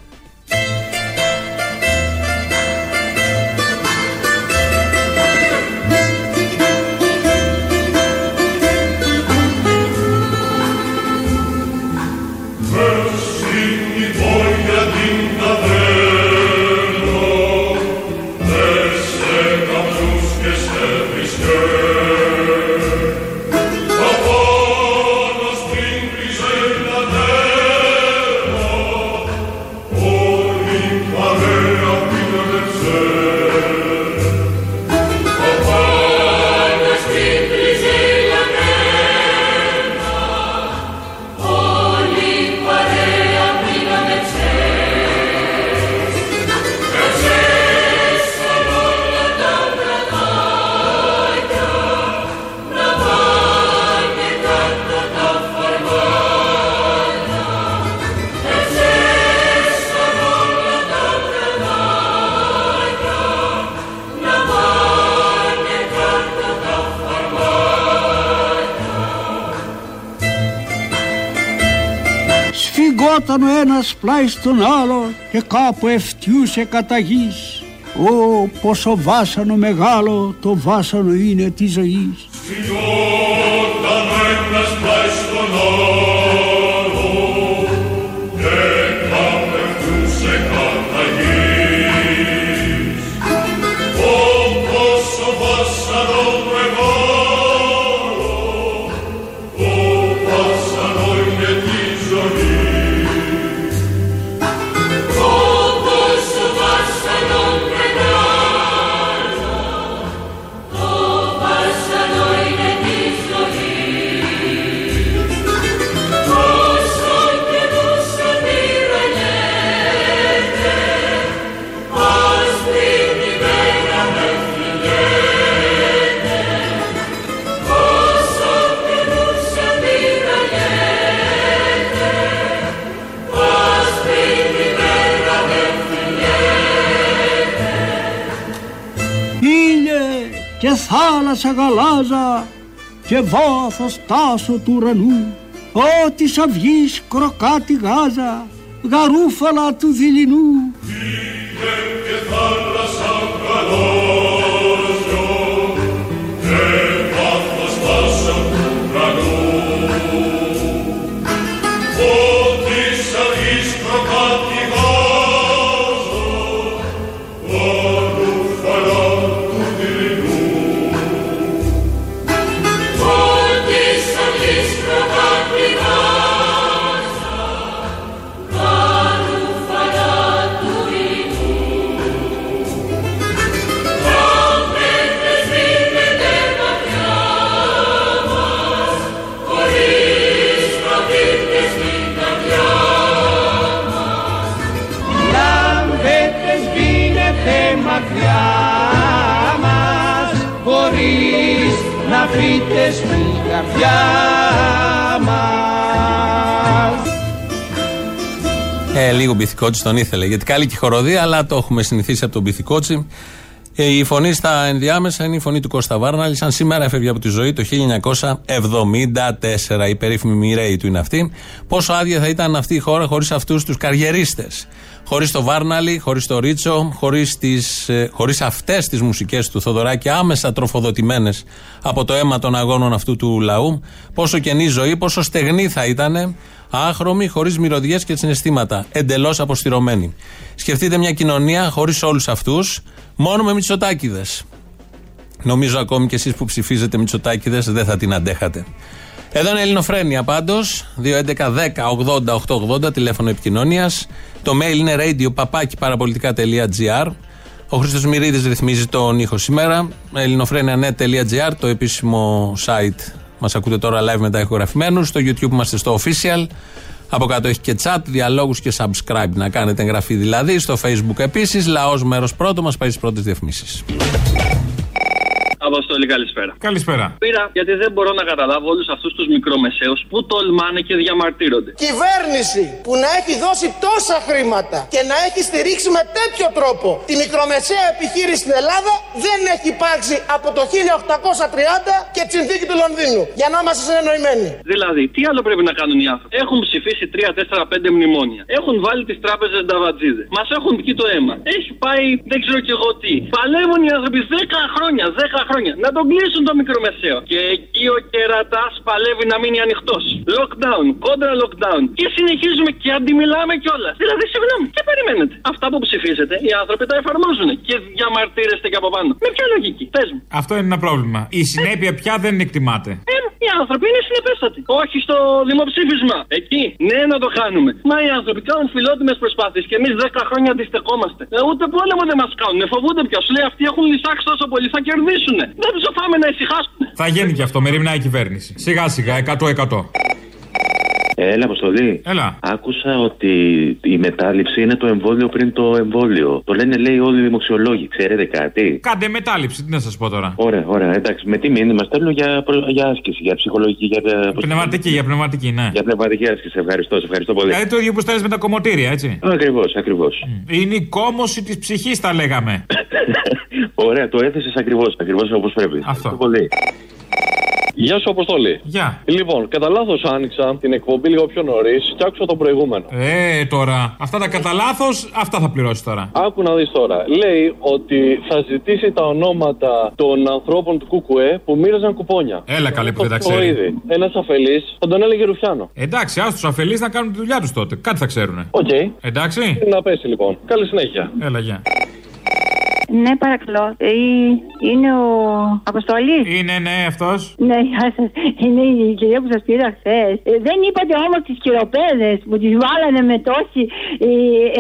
Ένας πλάι στον άλλο και κάπου ευτιούσε κατά γης. Ω, πόσο βάσανο μεγάλο το βάσανο είναι της ζωής. Όταν ο ένας πλάι στον άλλο θάλασσα γαλάζα και βάθος τάσο του ουρανού ό,τι αυγής κροκάτι γάζα γαρούφαλα του δειλινού Ε, λίγο Μπιθικότσι τον ήθελε. Γιατί καλή και χοροδία, αλλά το έχουμε συνηθίσει από τον Μπιθικότσι. Ε, η φωνή στα ενδιάμεσα είναι η φωνή του Κώστα Βάρναλη. Σαν σήμερα έφευγε από τη ζωή το 1974. Η περίφημη μοιραίη του είναι αυτή. Πόσο άδεια θα ήταν αυτή η χώρα χωρίς αυτούς τους καριερίστες; Χωρίς το Βάρναλη, χωρίς το Ρίτσο, χωρίς χωρίς αυτές τις μουσικές του Θοδωράκη, άμεσα τροφοδοτημένες από το αίμα των αγώνων αυτού του λαού. Πόσο καινή ζωή, πόσο στεγνή θα ήταν, άχρωμη, χωρίς μυρωδιές και συναισθήματα. Εντελώς αποστηρωμένη. Σκεφτείτε μια κοινωνία χωρίς όλους αυτούς, μόνο με μυτσοτάκιδε. Νομίζω ακόμη και εσείς που ψηφίζετε μυτσοτάκιδε δεν θα την αντέχατε. Εδώ είναι η Ελληνοφρένεια πάντω. 2.11.10.80.880 τηλέφωνο επικοινωνίας. Το mail είναι radio papaki παραπολιτικά.gr. Ο Χρήστος Μυρίδης ρυθμίζει τον ήχο σήμερα. ελληνοφρένια.net.gr, το επίσημο site. Μας ακούτε τώρα live μετά ηχογραφημένους. Στο YouTube είμαστε στο official. Από κάτω έχει και chat, διαλόγους και subscribe να κάνετε εγγραφή δηλαδή. Στο Facebook επίσης. Λαός μέρος πρώτο μας πάει στις πρώτες διαφημίσεις. Αποστολή, καλησπέρα. Καλησπέρα. Πήρα γιατί δεν μπορώ να καταλάβω όλους αυτούς τους μικρομεσαίους που τολμάνε και διαμαρτύρονται. Κυβέρνηση που να έχει δώσει τόσα χρήματα και να έχει στηρίξει με τέτοιο τρόπο τη μικρομεσαία επιχείρηση στην Ελλάδα δεν έχει υπάρξει από το 1830 και τη συνθήκη του Λονδίνου. Για να είμαστε συνεννοημένοι. Δηλαδή, τι άλλο πρέπει να κάνουν οι άνθρωποι; Έχουν ψηφίσει 3, 4, 5 μνημόνια. Έχουν βάλει τις τράπεζες νταβατζίδε. Μας έχουν πιει το αίμα. Έχει πάει δεν ξέρω κι εγώ τι. Παλεύουν οι άνθρωποι 10 χρόνια, 10 χρόνια. Να τον κλείσουν το μικρομεσαίο. Και εκεί ο κερατάς παλεύει να μείνει ανοιχτός. Lockdown, κόντρα lockdown. Και συνεχίζουμε και αντιμιλάμε κιόλας. Δηλαδή, συγγνώμη, και περιμένετε. Αυτά που ψηφίζετε οι άνθρωποι τα εφαρμόζουν. Και διαμαρτύρεστε και από πάνω. Με ποια λογική, πες μου. Αυτό είναι ένα πρόβλημα. Η συνέπεια πια δεν εκτιμάται. Ε, οι άνθρωποι είναι συνεπέστατοι. Όχι στο δημοψήφισμα. Εκεί, ναι, να το κάνουμε. Μα οι άνθρωποι κάνουν φιλότιμες προσπάθειες και εμείς 10 χρόνια αντιστεκόμαστε. Ε, ούτε πόλεμο δεν μας κάνουν. Φοβούνται πια. Σου λέει αυτοί έχουν λυσάξει τόσο πολύ, θα κερδίσουν. Δεν τους φάμε να ησυχάσουν. Θα γίνει και αυτό, μεριμνάει η κυβέρνηση. Σιγά σιγά, 100%. Έλα, Αποστολή. Έλα. Άκουσα ότι η μετάληψη είναι το εμβόλιο πριν το εμβόλιο. Το λένε, λέει, όλοι οι δημοξιολόγοι. Ξέρετε κάτι; Κάντε μετάληψη, τι να σας πω τώρα; Ωραία, ωραία. Εντάξει, με τι μήνυμα στέλνω για, προ- για άσκηση, για ψυχολογική, για. Πνευματική, για πνευματική, ναι. Για πνευματική άσκηση. Σε ευχαριστώ, σε ευχαριστώ πολύ. Δηλαδή το ίδιο που στέλνεις με τα κομμωτήρια, έτσι. Ακριβώς, ακριβώς. Είναι η κόμωση της ψυχής, τα λέγαμε. [laughs] Ωραία, το έθεσες ακριβώς, ακριβώς όπως πρέπει. Αυτό. πολύ. Γεια σου, Αποστολή. Γεια. Λοιπόν, κατά λάθος άνοιξα την εκπομπή λίγο πιο νωρίς και άκουσα το προηγούμενο. Ε, τώρα. Αυτά τα κατά λάθος, αυτά θα πληρώσεις τώρα. Άκου να δεις τώρα. Λέει ότι θα ζητήσει τα ονόματα των ανθρώπων του ΚΚΕ που μοίραζαν κουπόνια. Έλα καλή που δεν τα Το ξέρει. είδε. Ένας αφελής θα τον έλεγε Ρουφιάνο. Εντάξει, άστου τους αφελείς να κάνουν τη δουλειά τους τότε. Κάτι θα ξέρουν. Οκ. Εντάξει. Να πέσει λοιπόν. Καλή συνέχεια. Έλα, γεια. Ναι, παρακαλώ. Ε, είναι ο Αποστόλης. Είναι, ναι, αυτός. Ναι, γεια σας. Είναι η κυρία που σας πήρα χθες. δεν είπατε όμως τις κυροπέδε που τις βάλανε με τόση ε,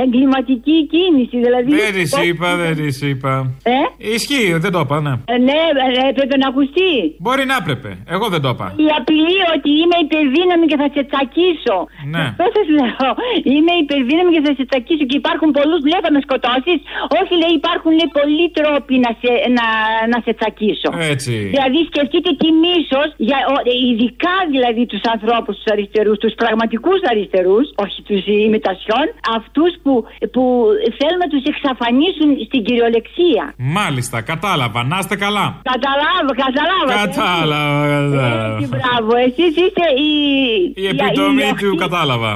εγκληματική κίνηση. Δηλαδή, Δεν τη είπα, δεν τη είπα. Ε; Ισχύει, δεν το είπα, ναι. Ε, ναι, ε, έπρεπε να ακουστεί. Μπορεί να έπρεπε. Εγώ δεν το είπα. Η απειλή ότι είμαι υπερδύναμη και θα σε τσακίσω. Ναι. Αυτό σας λέω. Είμαι υπερδύναμη και θα σε τσακίσω και υπάρχουν πολλούς λέει θα με σκοτώσεις. Όχι, λέει, υπάρχουν λέει, πολλοί τρόποι να σε, να, να σε τσακίσω. Έτσι. Δηλαδή, σκεφτείτε τι μίσος, ειδικά δηλαδή τους ανθρώπους τους αριστερούς, τους πραγματικούς αριστερούς, όχι τους ημιτασιών, αυτούς που, που θέλουν να τους εξαφανίσουν στην κυριολεξία. Μάλιστα, κατάλαβα. Να είστε καλά. Καταλάβω, καταλάβα. Κατάλαβα, κατάλαβα. Έτσι, μπράβο. Εσείς είστε η. Η επιτομή του κατάλαβα.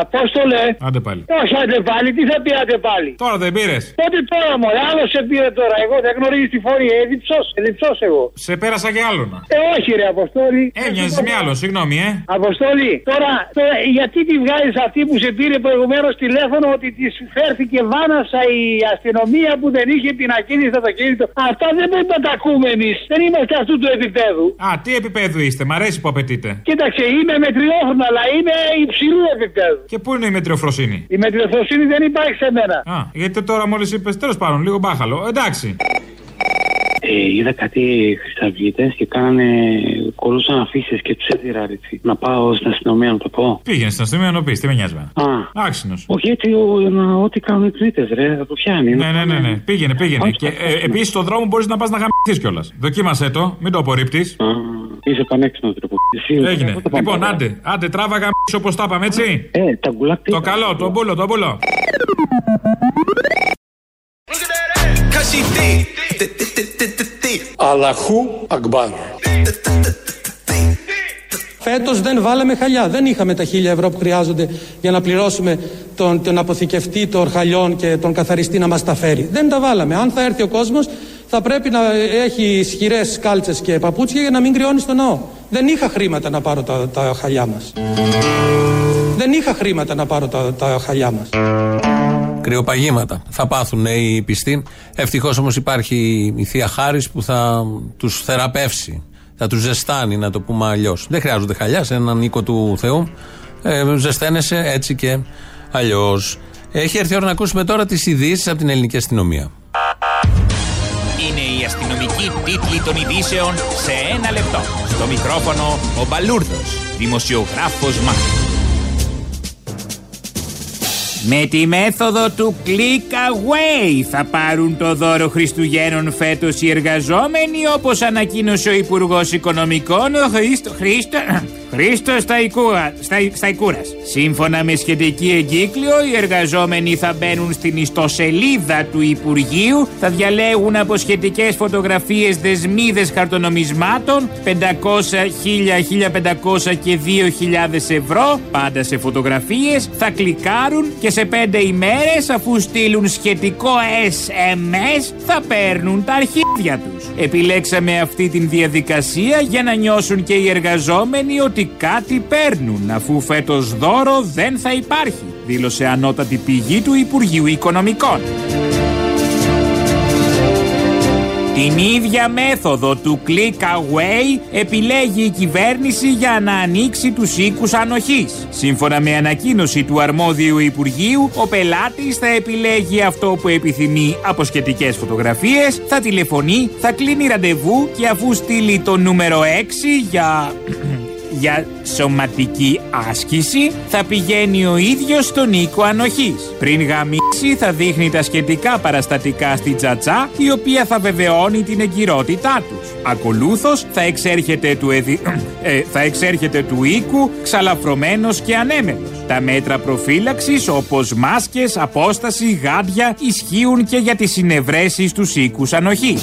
Απόστολε. Άντε πάλι. Όχι, άντε πάλι, τι θα πήρατε πάλι; Τώρα δεν πήρες. Πότε τώρα, μωρέ, άλλο σε πήρε τώρα. Εγώ δεν γνωρίζει τη φόρη, έδιψος, έδιψος εγώ. Σε πέρασα και άλλον. Ε, όχι, ρε Αποστόλη. Έμοιαζε με άλλο, συγγνώμη, ε. Αποστόλη, τώρα, τώρα γιατί τη βγάζεις αυτή που σε πήρε προηγουμένως τηλέφωνο ότι της φέρθηκε βάνασα η αστυνομία που δεν είχε την ακίνητη στο αυτοκίνητο. Αυτά δεν πρέπει να τα ακούμε εμείς. Δεν είμαστε αυτού του επίπεδου. Α, τι επίπεδο είστε, μ' αρέσει που απαιτείτε. Κοίταξε, είμαι μετριόφρονα, αλλά είμαι υψηλού επίπεδου. Και πού είναι η μετριοφροσύνη; Η μετριοφροσύνη δεν υπάρχει σε μένα. Α, γιατί τώρα μόλις είπες, τέλος πάντων, λίγο μπάχαλο. Εντάξει. Ε, είδα κάτι χρυσαυγίτε και κάνανε. κολούσαν αφήσεις και τους έδιρα έτσι. Να πάω στην αστυνομία να το πω. Πήγαινε στην αστυνομία να το πεις, τι με νοιάζει. Α. Άξινος. Όχι έτσι, ο- να- ό,τι κάνουν οι τρίτε, ρε, θα το πιάνει. Ναι, ναι, ναι, ναι. Πήγαινε, πήγαινε. Και ε, επίσης στον δρόμο μπορείς να πας να γαμπηθεί κιόλας. Δοκίμασέ το, μην το απορρίπτεις. Είσαι πανέξυπνος τρόπο. Έγινε. Λοιπόν, άντε, άντε, τράβα γαμπηθεί όπως τα είπαμε, έτσι. Ε, τα γκουλάκ Το καλό, το μπούλο, το μπούλο. Cause she thick. Αλαχού Ακμπάρ. Φέτος δεν βάλαμε χαλιά. Δεν είχαμε τα χίλια ευρώ που χρειάζονται για να πληρώσουμε τον, τον αποθηκευτή των χαλιών και τον καθαριστή να μας τα φέρει. Δεν τα βάλαμε. Αν θα έρθει ο κόσμος θα πρέπει να έχει ισχυρές κάλτσες και παπούτσια για να μην κρυώνει στο ναό. Δεν είχα χρήματα να πάρω τα, τα χαλιά μας. Δεν είχα χρήματα να πάρω τα, τα χαλιά μας. Κρυοπαγήματα. Θα πάθουν οι πιστοί. Ευτυχώς όμως υπάρχει η θεία Χάρης που θα τους θεραπεύσει. Θα τους ζεστάνει, να το πούμε αλλιώς. Δεν χρειάζονται χαλιάς σε έναν οίκο του Θεού. Ε, ζεσταίνεσαι έτσι και αλλιώς. Έχει έρθει η ώρα να ακούσουμε τώρα τις ειδήσεις από την ελληνική αστυνομία. Είναι η αστυνομική τίτλη των ειδήσεων σε ένα λεπτό. Στο μικρόφωνο ο Μπαλούρδος, δημοσιογράφος Μάρκος. Με τη μέθοδο του click away θα πάρουν το δώρο Χριστουγέννων φέτος οι εργαζόμενοι όπως ανακοίνωσε ο Υπουργός Οικονομικών ο Χρήστο, Χρήστο, Χρήστος Σταϊκούρα, Σταϊ, Σταϊκούρας. Σύμφωνα με σχετική εγκύκλιο, οι εργαζόμενοι θα μπαίνουν στην ιστοσελίδα του Υπουργείου, θα διαλέγουν από σχετικές φωτογραφίες δεσμίδες χαρτονομισμάτων 500, 1000, 1500 και 2000 ευρώ, πάντα σε φωτογραφίες, θα κλικάρουν και σε 5 ημέρες αφού στείλουν σχετικό SMS θα παίρνουν τα αρχίδια τους. Επιλέξαμε αυτή την διαδικασία για να νιώσουν και οι εργαζόμενοι ότι κάτι παίρνουν αφού φέτος δώρο δεν θα υπάρχει, δήλωσε ανώτατη πηγή του Υπουργείου Οικονομικών. Την ίδια μέθοδο του click away επιλέγει η κυβέρνηση για να ανοίξει τους οίκους ανοχής. Σύμφωνα με ανακοίνωση του αρμόδιου Υπουργείου, ο πελάτης θα επιλέγει αυτό που επιθυμεί από σχετικές φωτογραφίες, θα τηλεφωνεί, θα κλείνει ραντεβού και αφού στείλει το νούμερο 6 για για σωματική άσκηση θα πηγαίνει ο ίδιος στον οίκο ανοχής. Πριν γαμίσει θα δείχνει τα σχετικά παραστατικά στη τσατσά η οποία θα βεβαιώνει την εγκυρότητά τους. Ακολούθως θα εξέρχεται του, εδι... [clears throat] ε, θα εξέρχεται του οίκου ξαλαφρωμένος και ανέμελος. Τα μέτρα προφύλαξης όπως μάσκες, απόσταση, γάντια ισχύουν και για τις συνευρέσεις στους οίκους ανοχής.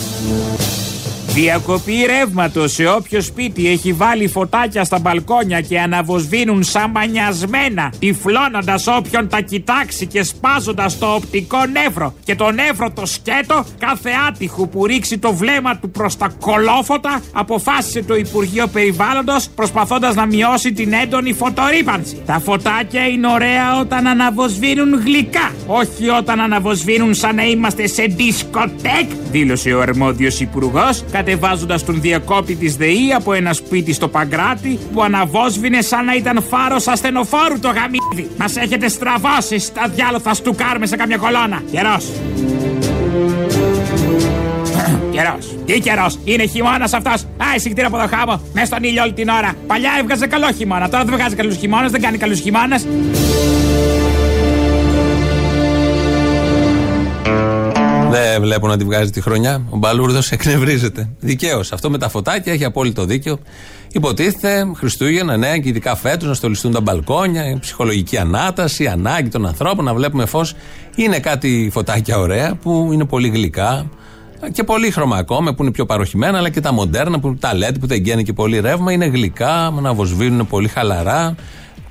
Διακοπή ρεύματος σε όποιο σπίτι έχει βάλει φωτάκια στα μπαλκόνια και αναβοσβήνουν σαν μανιασμένα, τυφλώνοντας όποιον τα κοιτάξει και σπάζοντας το οπτικό νεύρο και το νεύρο το σκέτο κάθε άτυχου που ρίξει το βλέμμα του προς τα κολόφωτα, αποφάσισε το Υπουργείο Περιβάλλοντος προσπαθώντας να μειώσει την έντονη φωτορύπανση. Τα φωτάκια είναι ωραία όταν αναβοσβήνουν γλυκά, όχι όταν αναβοσβήνουν σαν να είμαστε σε δισκοτέκ, δήλωσε ο αρμόδιος υπουργός, κατεβάζοντας τον διακόπτη της ΔΕΗ από ένα σπίτι στο Παγκράτη που αναβόσβηνε σαν να ήταν φάρος ασθενοφόρου το γαμίδι. Μας έχετε στραβώσει στα διάλογα θα στουκάρουμε σε καμιά κολόνα. Καιρός. [clears throat] Καιρός. Τι καιρός. Είναι χειμώνας αυτός. Α, εισηκτήρα από το χάμο. Μέσα στον ήλιο όλη την ώρα. Παλιά έβγαζε καλό χειμώνα. Τώρα δεν βγάζει καλούς χειμώνες. Δεν κάνει καλούς χειμώνες. Δεν βλέπω να τη βγάζει τη χρονιά. Ο Μπαλούρδος εκνευρίζεται. Δικαίως. Αυτό με τα φωτάκια έχει απόλυτο δίκιο. Υποτίθεται Χριστούγεννα, ναι, και ειδικά φέτος να στολιστούν τα μπαλκόνια, η ψυχολογική ανάταση, η ανάγκη των ανθρώπων να βλέπουμε φως. Είναι κάτι φωτάκια ωραία που είναι πολύ γλυκά και πολύ ακόμα που είναι πιο παροχημένα, αλλά και τα μοντέρνα που τα LED που δεν γκαίνει και πολύ ρεύμα είναι γλυκά, να βοσβήνουν πολύ χαλαρά.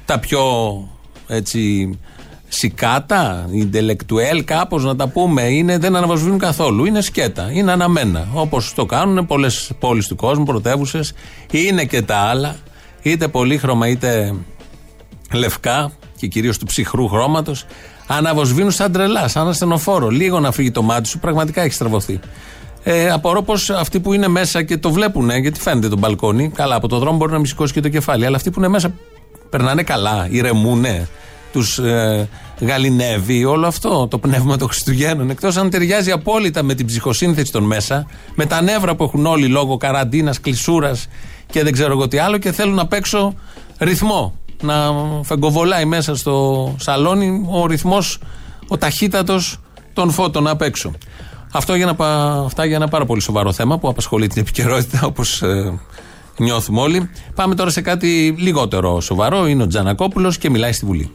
Τα πιο έτσι σικάτα, ιντελεκτουέλ, κάπως να τα πούμε, είναι, δεν αναβοσβήνουν καθόλου. Είναι σκέτα, είναι αναμένα. Όπως το κάνουν πολλές πόλεις του κόσμου, πρωτεύουσες. Είναι και τα άλλα, είτε πολύχρωμα είτε λευκά και κυρίως του ψυχρού χρώματος. Αναβοσβήνουν σαν τρελά, σαν ασθενοφόρο. Λίγο να φύγει το μάτι σου, πραγματικά έχει στραβωθεί. Ε, απορώ πως αυτοί που είναι μέσα και το βλέπουν, γιατί φαίνεται το μπαλκόνι, καλά από το δρόμο μπορεί να μη σηκώσει και το κεφάλι, αλλά αυτοί που είναι μέσα περνάνε καλά, ηρεμούνε, τους ε, γαλινεύει όλο αυτό το πνεύμα των Χριστουγέννων. Εκτός αν ταιριάζει απόλυτα με την ψυχοσύνθεση των μέσα, με τα νεύρα που έχουν όλοι λόγω καραντίνας, κλεισούρας και δεν ξέρω εγώ τι άλλο και θέλουν να παίξω ρυθμό. Να φεγκοβολάει μέσα στο σαλόνι ο ρυθμός, ο ταχύτατος των φώτων απ' έξω. Αυτό για να, αυτά για ένα πάρα πολύ σοβαρό θέμα που απασχολεί την επικαιρότητα όπως ε, νιώθουμε όλοι. Πάμε τώρα σε κάτι λιγότερο σοβαρό. Είναι ο Τζανακόπουλος και μιλάει στη Βουλή.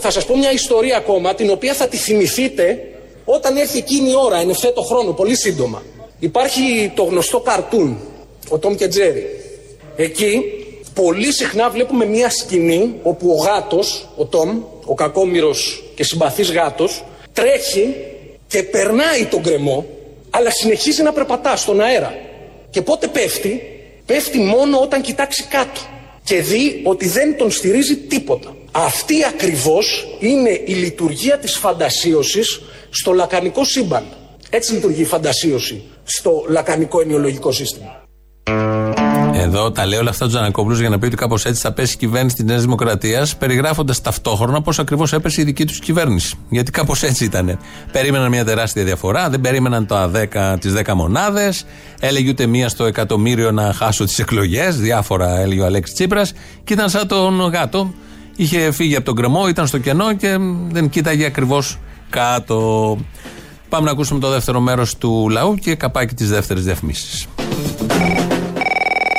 Θα σας πω μια ιστορία ακόμα, την οποία θα τη θυμηθείτε όταν έρθει εκείνη η ώρα, εν ευθέτω χρόνο, πολύ σύντομα. Υπάρχει το γνωστό καρτούν, ο Τόμ και Τζέρι. Εκεί πολύ συχνά βλέπουμε μια σκηνή όπου ο γάτος, ο Τόμ, ο κακόμυρος και συμπαθής γάτος, τρέχει και περνάει τον κρεμό, αλλά συνεχίζει να περπατά στον αέρα. Και πότε πέφτει, πέφτει μόνο όταν κοιτάξει κάτω και δει ότι δεν τον στηρίζει τίποτα. Αυτή ακριβώς είναι η λειτουργία της φαντασίωσης στο λακανικό σύμπαν. Έτσι λειτουργεί η φαντασίωση στο λακανικό ενοιολογικό σύστημα. Εδώ τα λέει όλα αυτά ο Τζανακόπουλος για να πει ότι κάπως έτσι θα πέσει η κυβέρνηση της Νέας Δημοκρατίας, περιγράφοντας ταυτόχρονα πώς ακριβώς έπεσε η δική τους κυβέρνηση. Γιατί κάπως έτσι ήταν. Περίμεναν μια τεράστια διαφορά, δεν περίμεναν το 10, τις 10 μονάδες, έλεγε ούτε μία στο εκατομμύριο να χάσω τις εκλογές, διάφορα έλεγε ο Αλέξης Τσίπρας, και ήταν σαν τον γάτο. Είχε φύγει από τον κρεμό, ήταν στο κενό και δεν κοίταγε ακριβώς κάτω. Πάμε να ακούσουμε το δεύτερο μέρος του λαού και καπάκι τι δεύτερε διαφημίσει.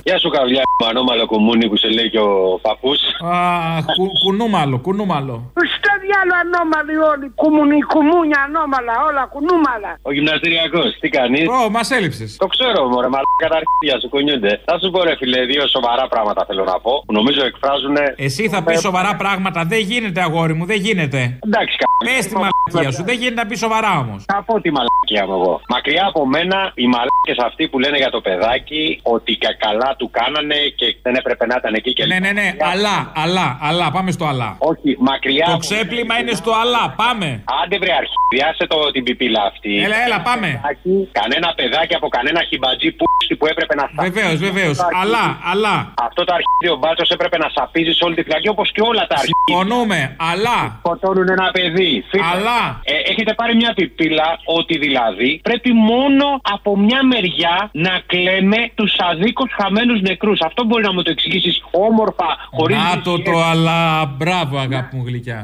Γεια σου, καβλιά, ανώμαλο κομμούνι που σε λέει και ο παππούς. Α, κου, κουνούμαλο, κουνούμαλο. Στο διάλο ανώμαλοι όλοι. Κουμουνι, κουμούνια ανώμαλα, όλα κουνούμαλα. Ο γυμναστηριακός, τι κάνεις; Ω, μας έλειψες. Το ξέρω, μωρέ, μα τα αρχίδια σου κουνιούνται. Θα σου πω, ρε φιλέ, δύο σοβαρά πράγματα θέλω να πω. Που νομίζω εκφράζουν. Εσύ θα πεις σοβαρά πράγματα. Δεν γίνεται, αγόρι μου, δεν γίνεται. Εντάξει, Πες τη μαλακία σου, δεν γίνεται να πεις σοβαρά όμως. Θα πω τη μαλακία μου εγώ. Μακριά από μένα οι μαλακίε αυτοί που λένε για το παιδάκι ότι και καλά του κάνανε και δεν έπρεπε να ήταν εκεί και Ναι, ναι, ναι, αλλά, αλλά, αλλά, πάμε στο αλλά. Όχι, μακριά. Το ξέπλυμα είναι στο αλλά, πάμε. Άντε βρε αρχιδιάσε το την πιπίλα αυτή. Έλα, έλα, πάμε. Κανένα παιδάκι από κανένα χιμπατζή που, που έπρεπε να σταθεί. Βεβαίως, βεβαίως. Αλλά, αλλά. Αυτό το αρχίδιο μπάτσος έπρεπε να σαπίζει σε όλη τη φυλακή όπως και όλα τα αρχίδια. Συμφωνούμε, αλλά. Σκοτώνουν ένα παιδί. Φίλε, Αλλά. Ε, έχετε πάρει μια πιπίλα ότι δηλαδή πρέπει μόνο από μια μεριά να κλαίμε τους αδίκου χαμένους νεκρούς. Αυτό μπορεί να μου το εξηγήσεις όμορφα, χωρίς. Να το το αλλά, μπράβο αγάπη μου γλυκιά.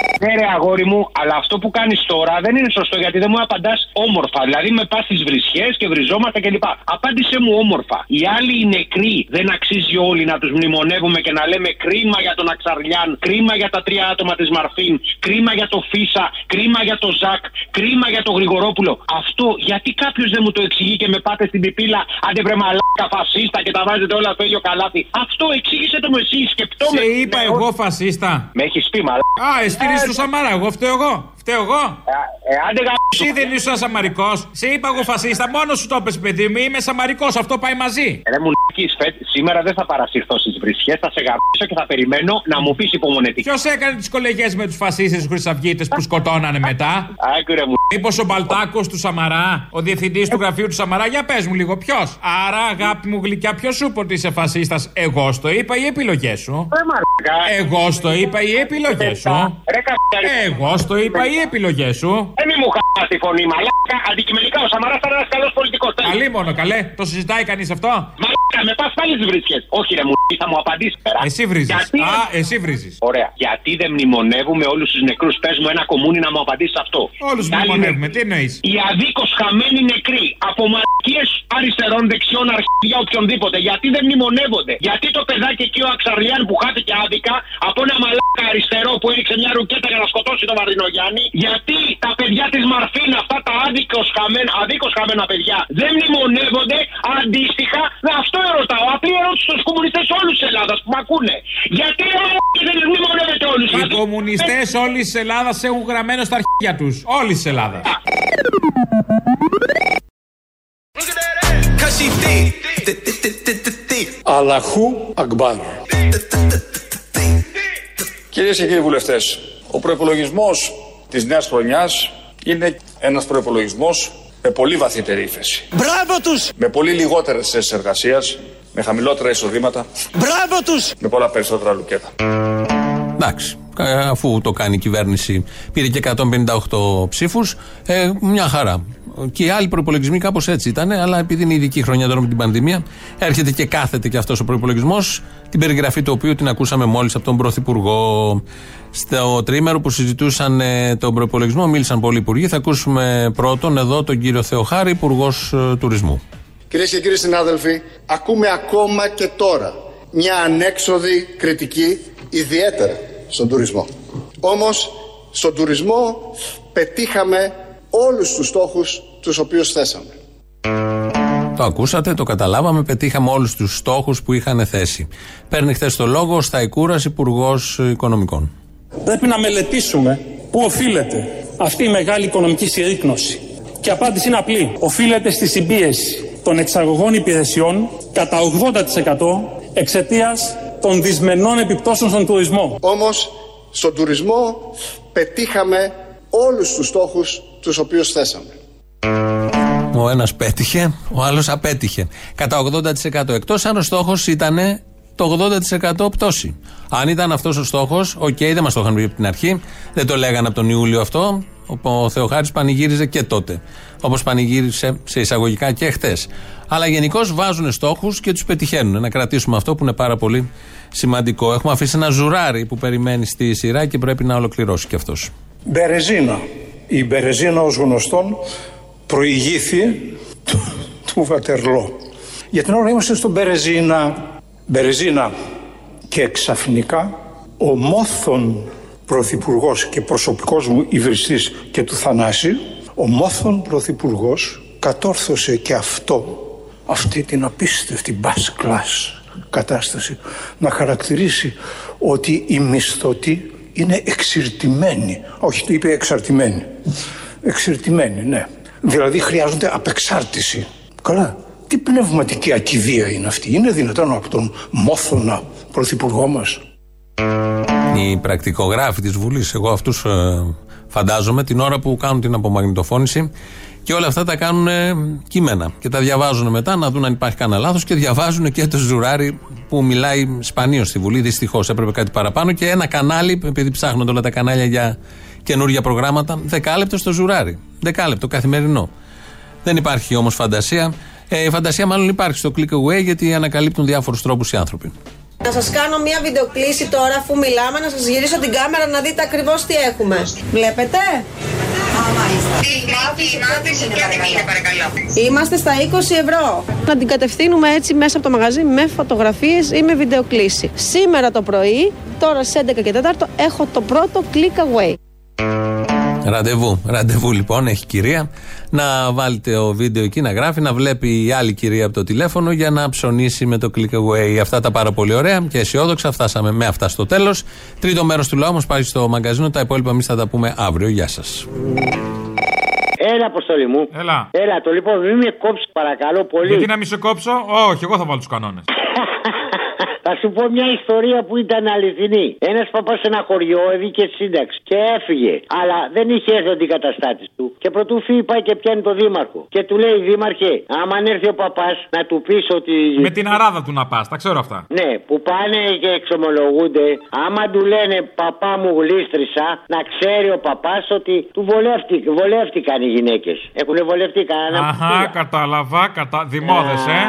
Ναι, ρε αγόρι μου, αλλά αυτό που κάνεις τώρα δεν είναι σωστό γιατί δεν μου απαντάς όμορφα. Δηλαδή με πα στι βρισιέ και βριζόμαστε κλπ. Απάντησε μου όμορφα. Οι άλλοι οι νεκροί δεν αξίζει όλοι να τους μνημονεύουμε και να λέμε κρίμα για τον Αξαριάν, κρίμα για τα τρία άτομα της Μαρφίν, κρίμα για το Φίσα, κρίμα για το Ζακ, κρίμα για το Γρηγορόπουλο. Αυτό γιατί κάποιος δεν μου το εξηγεί και με πάτε στην πιπίλα, άντε βρε μαλάκα φασίστα και τα βάζετε όλα στο ίδιο καλάθι. Αυτό εξήγησε το με εσύ, σκεπτόμαι. Σε είπα εγώ φασίστα. Με έχεις πει μαλάκα. Α, εστίρεις του Σαμαρά, εγώ φταίω εγώ. Φταίω εγώ. Ε, άντε γα... Εσύ δεν ήσουν σαμαρικός. Σε είπα εγώ φασίστα, μόνος σου το πες παιδί μου. Είμαι σαμαρικός, αυτό πάει μαζί. Ρε μου σήμερα δεν θα παρασυρθώ στις βρισιέ, θα σε γαμίσω και θα περιμένω να μου πεις υπομονετικά. Ποιος έκανε τις κολεγές με τους φασίστες Χρυσαυγίτες που σκοτώνανε μετά; Άκουρε μου. Μήπως ο Μπαλτάκος του Σαμαρά, ο διευθυντής του γραφείου του Σαμαρά, για πες μου λίγο ποιος; Άρα, αγάπη μου γλυκιά, ποιος σου είπε ότι είσαι φασίστας; Εγώ στο είπα ή επιλογές σου. Εγώ στο είπα ή επιλογές σου. Εγώ στο είπα ή επιλογές σου. Ε, μη μου χάσει τη φωνή, μαλάκα. Αντικειμενικά ο Σαμαράς ήταν ένας καλός πολιτικός. Καλή μόνο, καλέ. Το συζητάει κανείς αυτό; Μαλάκα, με πας πάλι τι βρίσκες. Όχι, ρε μου, θα μου απαντήσεις πέρα. Εσύ βρίζεις. Γιατί... Α, εσύ βρίζεις. Ωραία. Γιατί δεν μνημονεύουμε όλους τους νεκρούς; Πες μου ένα κομμούνι να μου απαντήσεις αυτό. Όλους μνημονεύουμε, τι εννοείς; Οι αδίκως χαμένοι νεκροί από μαλακίες αριστερών, δεξιών, αρχιδιά, οποιονδήποτε. Γιατί δεν μνημονεύονται; Γιατί το παιδάκι εκεί ο Αξαριάν που χάθηκε άδικα από ένα μαλάκα αριστερό που έριξε μια ρουκέτα για να σκοτώσει τον Βαρδινογιάννη. Γιατί τα παιδιά της Μαρφίνα, αυτά τα άδικο χαμένα, αδίκως χαμένα παιδιά, δεν μνημονεύονται αντίστοιχα. Με αυτό ερωτάω. Απλή ερώτηση στους κομμουνιστές όλου της Ελλάδας που μ' ακούνε. Γιατί δεν μνημονεύετε όλους. Οι κομμουνιστές όλης της Ελλάδας έχουν γραμμένο στα αρχίδια τους. Όλης της Ελλάδας. Αλαχού Ακμπάρ. Κυρίες και κύριοι βουλευτές, ο προπολογισμό της νέας χρονιάς είναι ένας προπολογισμό με πολύ βαθύτερη ύφεση. Μπράβο τους! Με πολύ λιγότερες θέσεις εργασίας, με χαμηλότερα εισοδήματα. Μπράβο τους! Με πολλά περισσότερα λουκέτα. Εντάξει. ε, Αφού το κάνει η κυβέρνηση, πήρε και 158 ψήφους. Ε, μια χαρά. Και οι άλλοι προπολογισμοί κάπως έτσι ήταν, αλλά επειδή είναι ειδική χρονιά τώρα με την πανδημία, έρχεται και κάθεται και αυτός ο προπολογισμός, την περιγραφή του οποίου την ακούσαμε μόλις από τον Πρωθυπουργό. Στο τρίμερο που συζητούσαν ε, τον προπολογισμό, μίλησαν πολλοί υπουργοί. Θα ακούσουμε πρώτον εδώ τον κύριο Θεοχάρη, υπουργός τουρισμού. Κυρίες και κύριοι συνάδελφοι, ακούμε ακόμα και τώρα μια ανέξοδη κριτική, ιδιαίτερα στον τουρισμό. Όμως, στον τουρισμό πετύχαμε όλους τους στόχους τους οποίους θέσαμε. Το ακούσατε, το καταλάβαμε, πετύχαμε όλους τους στόχους που είχαν θέσει. Παίρνει χθες το λόγο ο Σταϊκούρα, Υπουργός Οικονομικών. Πρέπει να μελετήσουμε πού οφείλεται αυτή η μεγάλη οικονομική συρρήκνωση. Και η απάντηση είναι απλή. Οφείλεται στη συμπίεση των εξαγωγών υπηρεσιών κατά 80% εξαιτίας των δυσμενών επιπτώσεων στον τουρισμό. Όμως, στον τουρισμό πετύχαμε όλους τους στόχους τους οποίους θέσαμε. Ο ένας πέτυχε, ο άλλος απέτυχε. Κατά 80%. Εκτός αν ο στόχος ήταν το 80% πτώση. Αν ήταν αυτός ο στόχος, οκ, δεν μας το είχαν πει από την αρχή. Δεν το λέγανε από τον Ιούλιο αυτό. Ο Θεοχάρης πανηγύριζε και τότε. Όπως πανηγύρισε σε εισαγωγικά και χτες. Αλλά γενικώς βάζουν στόχους και τους πετυχαίνουν. Να κρατήσουμε αυτό που είναι πάρα πολύ σημαντικό. Έχουμε αφήσει ένα ζουράρι που περιμένει στη σειρά και πρέπει να ολοκληρώσει κι αυτός. Μπερεζίνα. Η Μπερεζίνα ως γνωστόν προηγήθη του, του Βατερλό. Για την ώρα είμαστε στον Μπερεζίνα. Μπερεζίνα και ξαφνικά ο μόθον πρωθυπουργός και προσωπικός μου υβριστής και του Θανάση, ο μόθον πρωθυπουργός κατόρθωσε και αυτό, αυτή την απίστευτη bass class κατάσταση, να χαρακτηρίσει ότι οι μισθωτοί είναι εξυρτημένοι. Όχι, το είπε εξαρτημένοι. Εξυρτημένοι, ναι. Δηλαδή χρειάζονται απεξάρτηση. Καλά. Τι πνευματική ακιδεία είναι αυτή. Είναι δυνατόν από τον μόθωνα πρωθυπουργό μας. Οι πρακτικογράφοι της Βουλής, εγώ αυτούς φαντάζομαι την ώρα που κάνουν την απομαγνητοφώνηση και όλα αυτά τα κάνουν ε, κείμενα. Και τα διαβάζουν μετά να δουν αν υπάρχει κανένα λάθος και διαβάζουν και το ζουράρι που μιλάει σπανίως στη Βουλή. Δυστυχώς έπρεπε κάτι παραπάνω και ένα κανάλι, επειδή ψάχνονται όλα τα κανάλια για καινούργια προγράμματα, δεκάλεπτο στο ζουράρι. Δεκάλεπτο καθημερινό. Δεν υπάρχει όμως φαντασία. Ε, η φαντασία μάλλον υπάρχει στο click away γιατί ανακαλύπτουν διάφορους τρόπους οι άνθρωποι. Να σας κάνω μια βιντεοκλήση τώρα αφού μιλάμε, να σας γυρίσω την κάμερα να δείτε ακριβώς τι έχουμε. Βλέπετε; Είμαστε στα 20 ευρώ. Να την κατευθύνουμε έτσι μέσα από το μαγαζί με φωτογραφίες ή με βιντεοκλήση. Σήμερα το πρωί, τώρα στις 11 και 4, έχω το πρώτο click away. Ραντεβού. Ραντεβού λοιπόν έχει κυρία. Να βάλετε το βίντεο εκεί να γράφει, να βλέπει η άλλη κυρία από το τηλέφωνο για να ψωνίσει με το click away. Αυτά τα πάρα πολύ ωραία και αισιόδοξα. Φτάσαμε με αυτά στο τέλος. Τρίτο μέρος του λαού μας πάει στο μαγκαζίνο. Τα υπόλοιπα εμείς θα τα πούμε αύριο. Γεια σας. Έλα, αποστολή μου. Έλα. Έλα, το λοιπόν, μην με κόψεις παρακαλώ πολύ. Γιατί να μην σε κόψω, Όχι, εγώ θα βάλω τους κανόνες. [laughs] Θα σου πω μια ιστορία που ήταν αληθινή. Ένας παπάς σε ένα χωριό έβηκε σύνταξη και έφυγε. Αλλά δεν είχε έρθει ο αντικαταστάτης του. Και πρωτού φύγει πάει και πιάνει το δήμαρχο. Και του λέει, Δήμαρχε, άμα έρθει ο παπάς να του πεις ότι. Με την αράδα του να πας, τα ξέρω αυτά. Ναι, που πάνε και εξομολογούνται. Άμα του λένε παπά μου γλίστρισα, να ξέρει ο παπάς ότι του βολεύτηκε, βολεύτηκαν οι γυναίκες. Έχουν βολευτεί κανένα. Αχά, κατάλαβα, κατα... δημόδε, ε.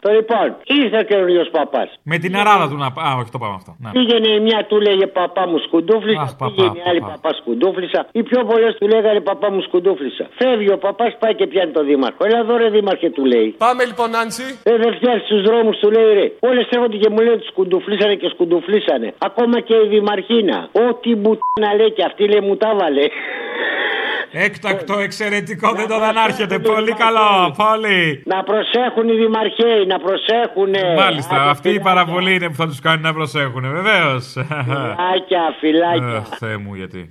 Το λοιπόν, ήρθε ο καινούριος παπάς. Με την αράδα του να πα. Α, όχι, το πάμε αυτό. Ναι. Πήγαινε η μια του λέγε παπά μου σκουντούφλισα. Αχ, παπά, πήγαινε η άλλη παπά σκουντούφλισα. Οι πιο πολλές του λέγανε παπά μου σκουντούφλισα. Φεύγει ο παπάς, πάει και πιάνει το δήμαρχο. Έλα εδώ ρε δήμαρχε του λέει. Πάμε λοιπόν, Νάντσι. Ε, δεν φτιάξει στου δρόμους του λέει ρε. Όλες έρχονται και μου λένε ότι σκουντουφλίσανε και σκουντουφλίσανε. Ακόμα και η δημαρχίνα. Ό,τι μπουτάνα λέει και αυτή λέει μου τα βάλε. Έκτακτο, εξαιρετικό, δεν το δανάρχεται. Πολύ καλό, πολύ. Να προσέχουν οι δημαρχαίοι, να προσέχουν. Μάλιστα, αυτή η παραβολή είναι που θα τους κάνει να προσέχουν, βεβαίως. Φυλάκια, φυλάκια. Θεέ μου, γιατί.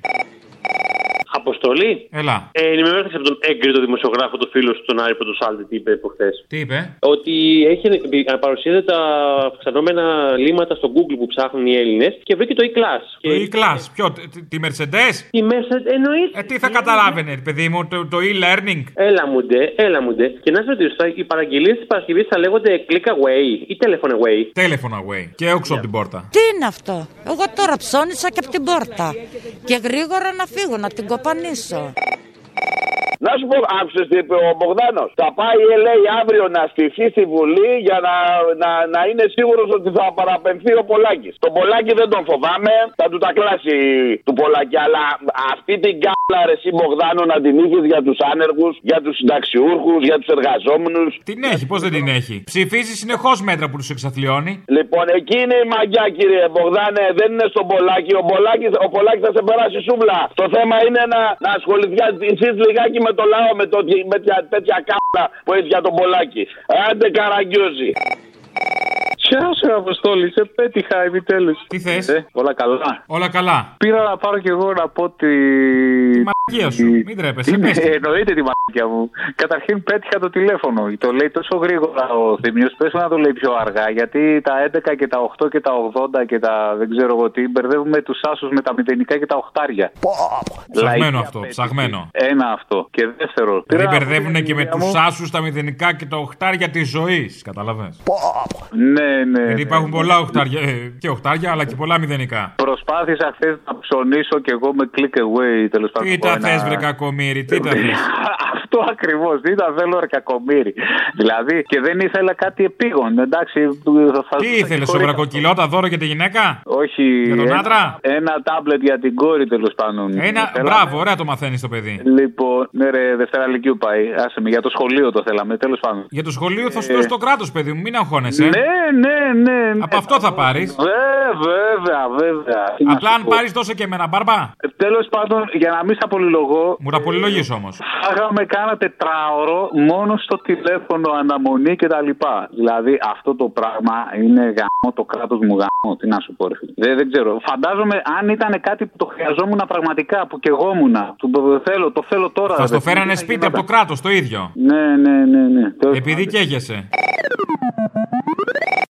Αποστολή. Έλα. Ε, ενημερώθηκα από τον έγκριτο δημοσιογράφο του φίλου του, τον Άρη Πρωτοσάλτη, τι είπε προχθές. Τι είπε; Ότι έχει, ε, παρουσίαζε τα αυξανόμενα λύματα στο Google που ψάχνουν οι Έλληνες και βρήκε το e-class. Το e-class, ποιο, τη- τη Mercedes; Η Mercedes, εννοείται. Ε, τι θα καταλάβαινε, παιδί μου, το, το e-learning; Έλα μου ντε, έλα μου ντε. Και να σε ρωτήσω, θα- οι παραγγελίες της Παρασκευής θα λέγονται click away ή telephone away; Telephone away. Και έξω από την πόρτα. Τι είναι αυτό; Εγώ τώρα ψώνισα και από την πόρτα. Και γρήγορα να φύγω, να την con eso. Να σου πω, άκουσες τι είπε ο Μπογδάνος. Θα πάει, ε, λέει, αύριο να στηθεί στη Βουλή για να, να, να είναι σίγουρος ότι θα παραπεμφθεί ο Πολάκης. Τον Πολάκη δεν τον φοβάμαι, θα του τα κλάσει του Πολάκη. Αλλά αυτή την κάλα ρε εσύ Μπογδάνο να την είχες για τους άνεργους, για τους συνταξιούχου, για τους εργαζόμενους. Την έχει, πώς δεν την έχει; Ψηφίζει συνεχώς μέτρα που τους εξαθλιώνει. Λοιπόν, εκεί είναι η μαγιά, κύριε Μπογδάνε. Δεν είναι στον Πολάκη. Ο Πολάκη ο Πολάκης θα σε περάσει σούβλα. Το θέμα είναι να, να ασχοληθεί εσεί λιγάκι με το λαό, με, το, με τέτοια, τέτοια κάπλα που έχει για τον Πολάκη. Άντε καραγκιόζη. Γεια σου, Αποστόλη, σε πέτυχα επιτέλους. Τι θες, όλα καλά. Όλα καλά. Πήρα να πάρω κι εγώ να πω τη. Τη μαγεία σου, μην τρέπεσαι. Είναι, πες τη. εννοείται τη μαγεία μου. Καταρχήν πέτυχα το τηλέφωνο. Το λέει τόσο γρήγορα ο Θημίο. Πες να το λέει πιο αργά. Γιατί τα 11 και τα 8 και τα 80 και τα δεν ξέρω εγώ τι μπερδεύουμε τους άσους με τα μηδενικά και τα οχτάρια. Ψαγμένο Λαϊκή αυτό, απέτηση. ψαγμένο. Ένα αυτό. Και δεύτερο. Δηλαδή πήρα να πω μπερδεύουν την και με υγεία τους μου. άσους τα μηδενικά και τα οχτάρια της ζωής. Καταλαβέ. Ναι, ναι. Γιατί ναι. υπάρχουν πολλά οχτάρια ε, και οχτάρια, αλλά και πολλά μηδενικά. Προσπάθησα χθες να ψωνίσω κι εγώ με click away τέλος πάντων. Τι τα ένα- θες, βρε κακομίρι, τι τα θες; [laughs] Αυτό ακριβώς. Τι τα θέλω, ρε κακομίρι. Δηλαδή και δεν ήθελα κάτι επίγον. Εντάξει, θα Τι ήθελες, σοβρακοκυλώτα δώρο για τη γυναίκα; Όχι. Για τον ένα- άντρα; Ένα τάμπλετ για την κόρη τέλος πάντων. Ένα, Θέλαμε- μπράβο, ωραία το μαθαίνεις το παιδί. Λοιπόν, ναι, ρε, Δευτέρα Λυκειού πάει. Άσε με, για το σχολείο το θέλαμε, τέλος πάντων. Για το σχολείο θα σου Ε, δώσει το κράτος, παιδί μου, μην αγχώνεσαι. Ναι, ναι, ναι. ναι. Από αυτό θα πάρεις. Βέβαια, βέβαια. Τι να Απλά σου αν πω. πάρεις, δώσε και εμένα, μπαρμπά. Τέλος πάντων, για να μην στα πολυλογώ. Μου τα πολυλογεί όμως. Φάγαμε κάνα τετράωρο μόνο στο τηλέφωνο αναμονή και τα λοιπά. Δηλαδή αυτό το πράγμα είναι γαμό το κράτος μου γαμό. Τι να σου πω, ρε φίλε. Δεν, δεν ξέρω. Φαντάζομαι αν ήταν κάτι που το χρειαζόμουν πραγματικά, που και εγώ ήμουν. Το, το θέλω, το θέλω τώρα. Θα ρε στο φίλε. φέρανε Τι σπίτι να από το κράτος το ίδιο. Ναι, ναι, ναι, ναι. Τέλος Επειδή καίγεσαι.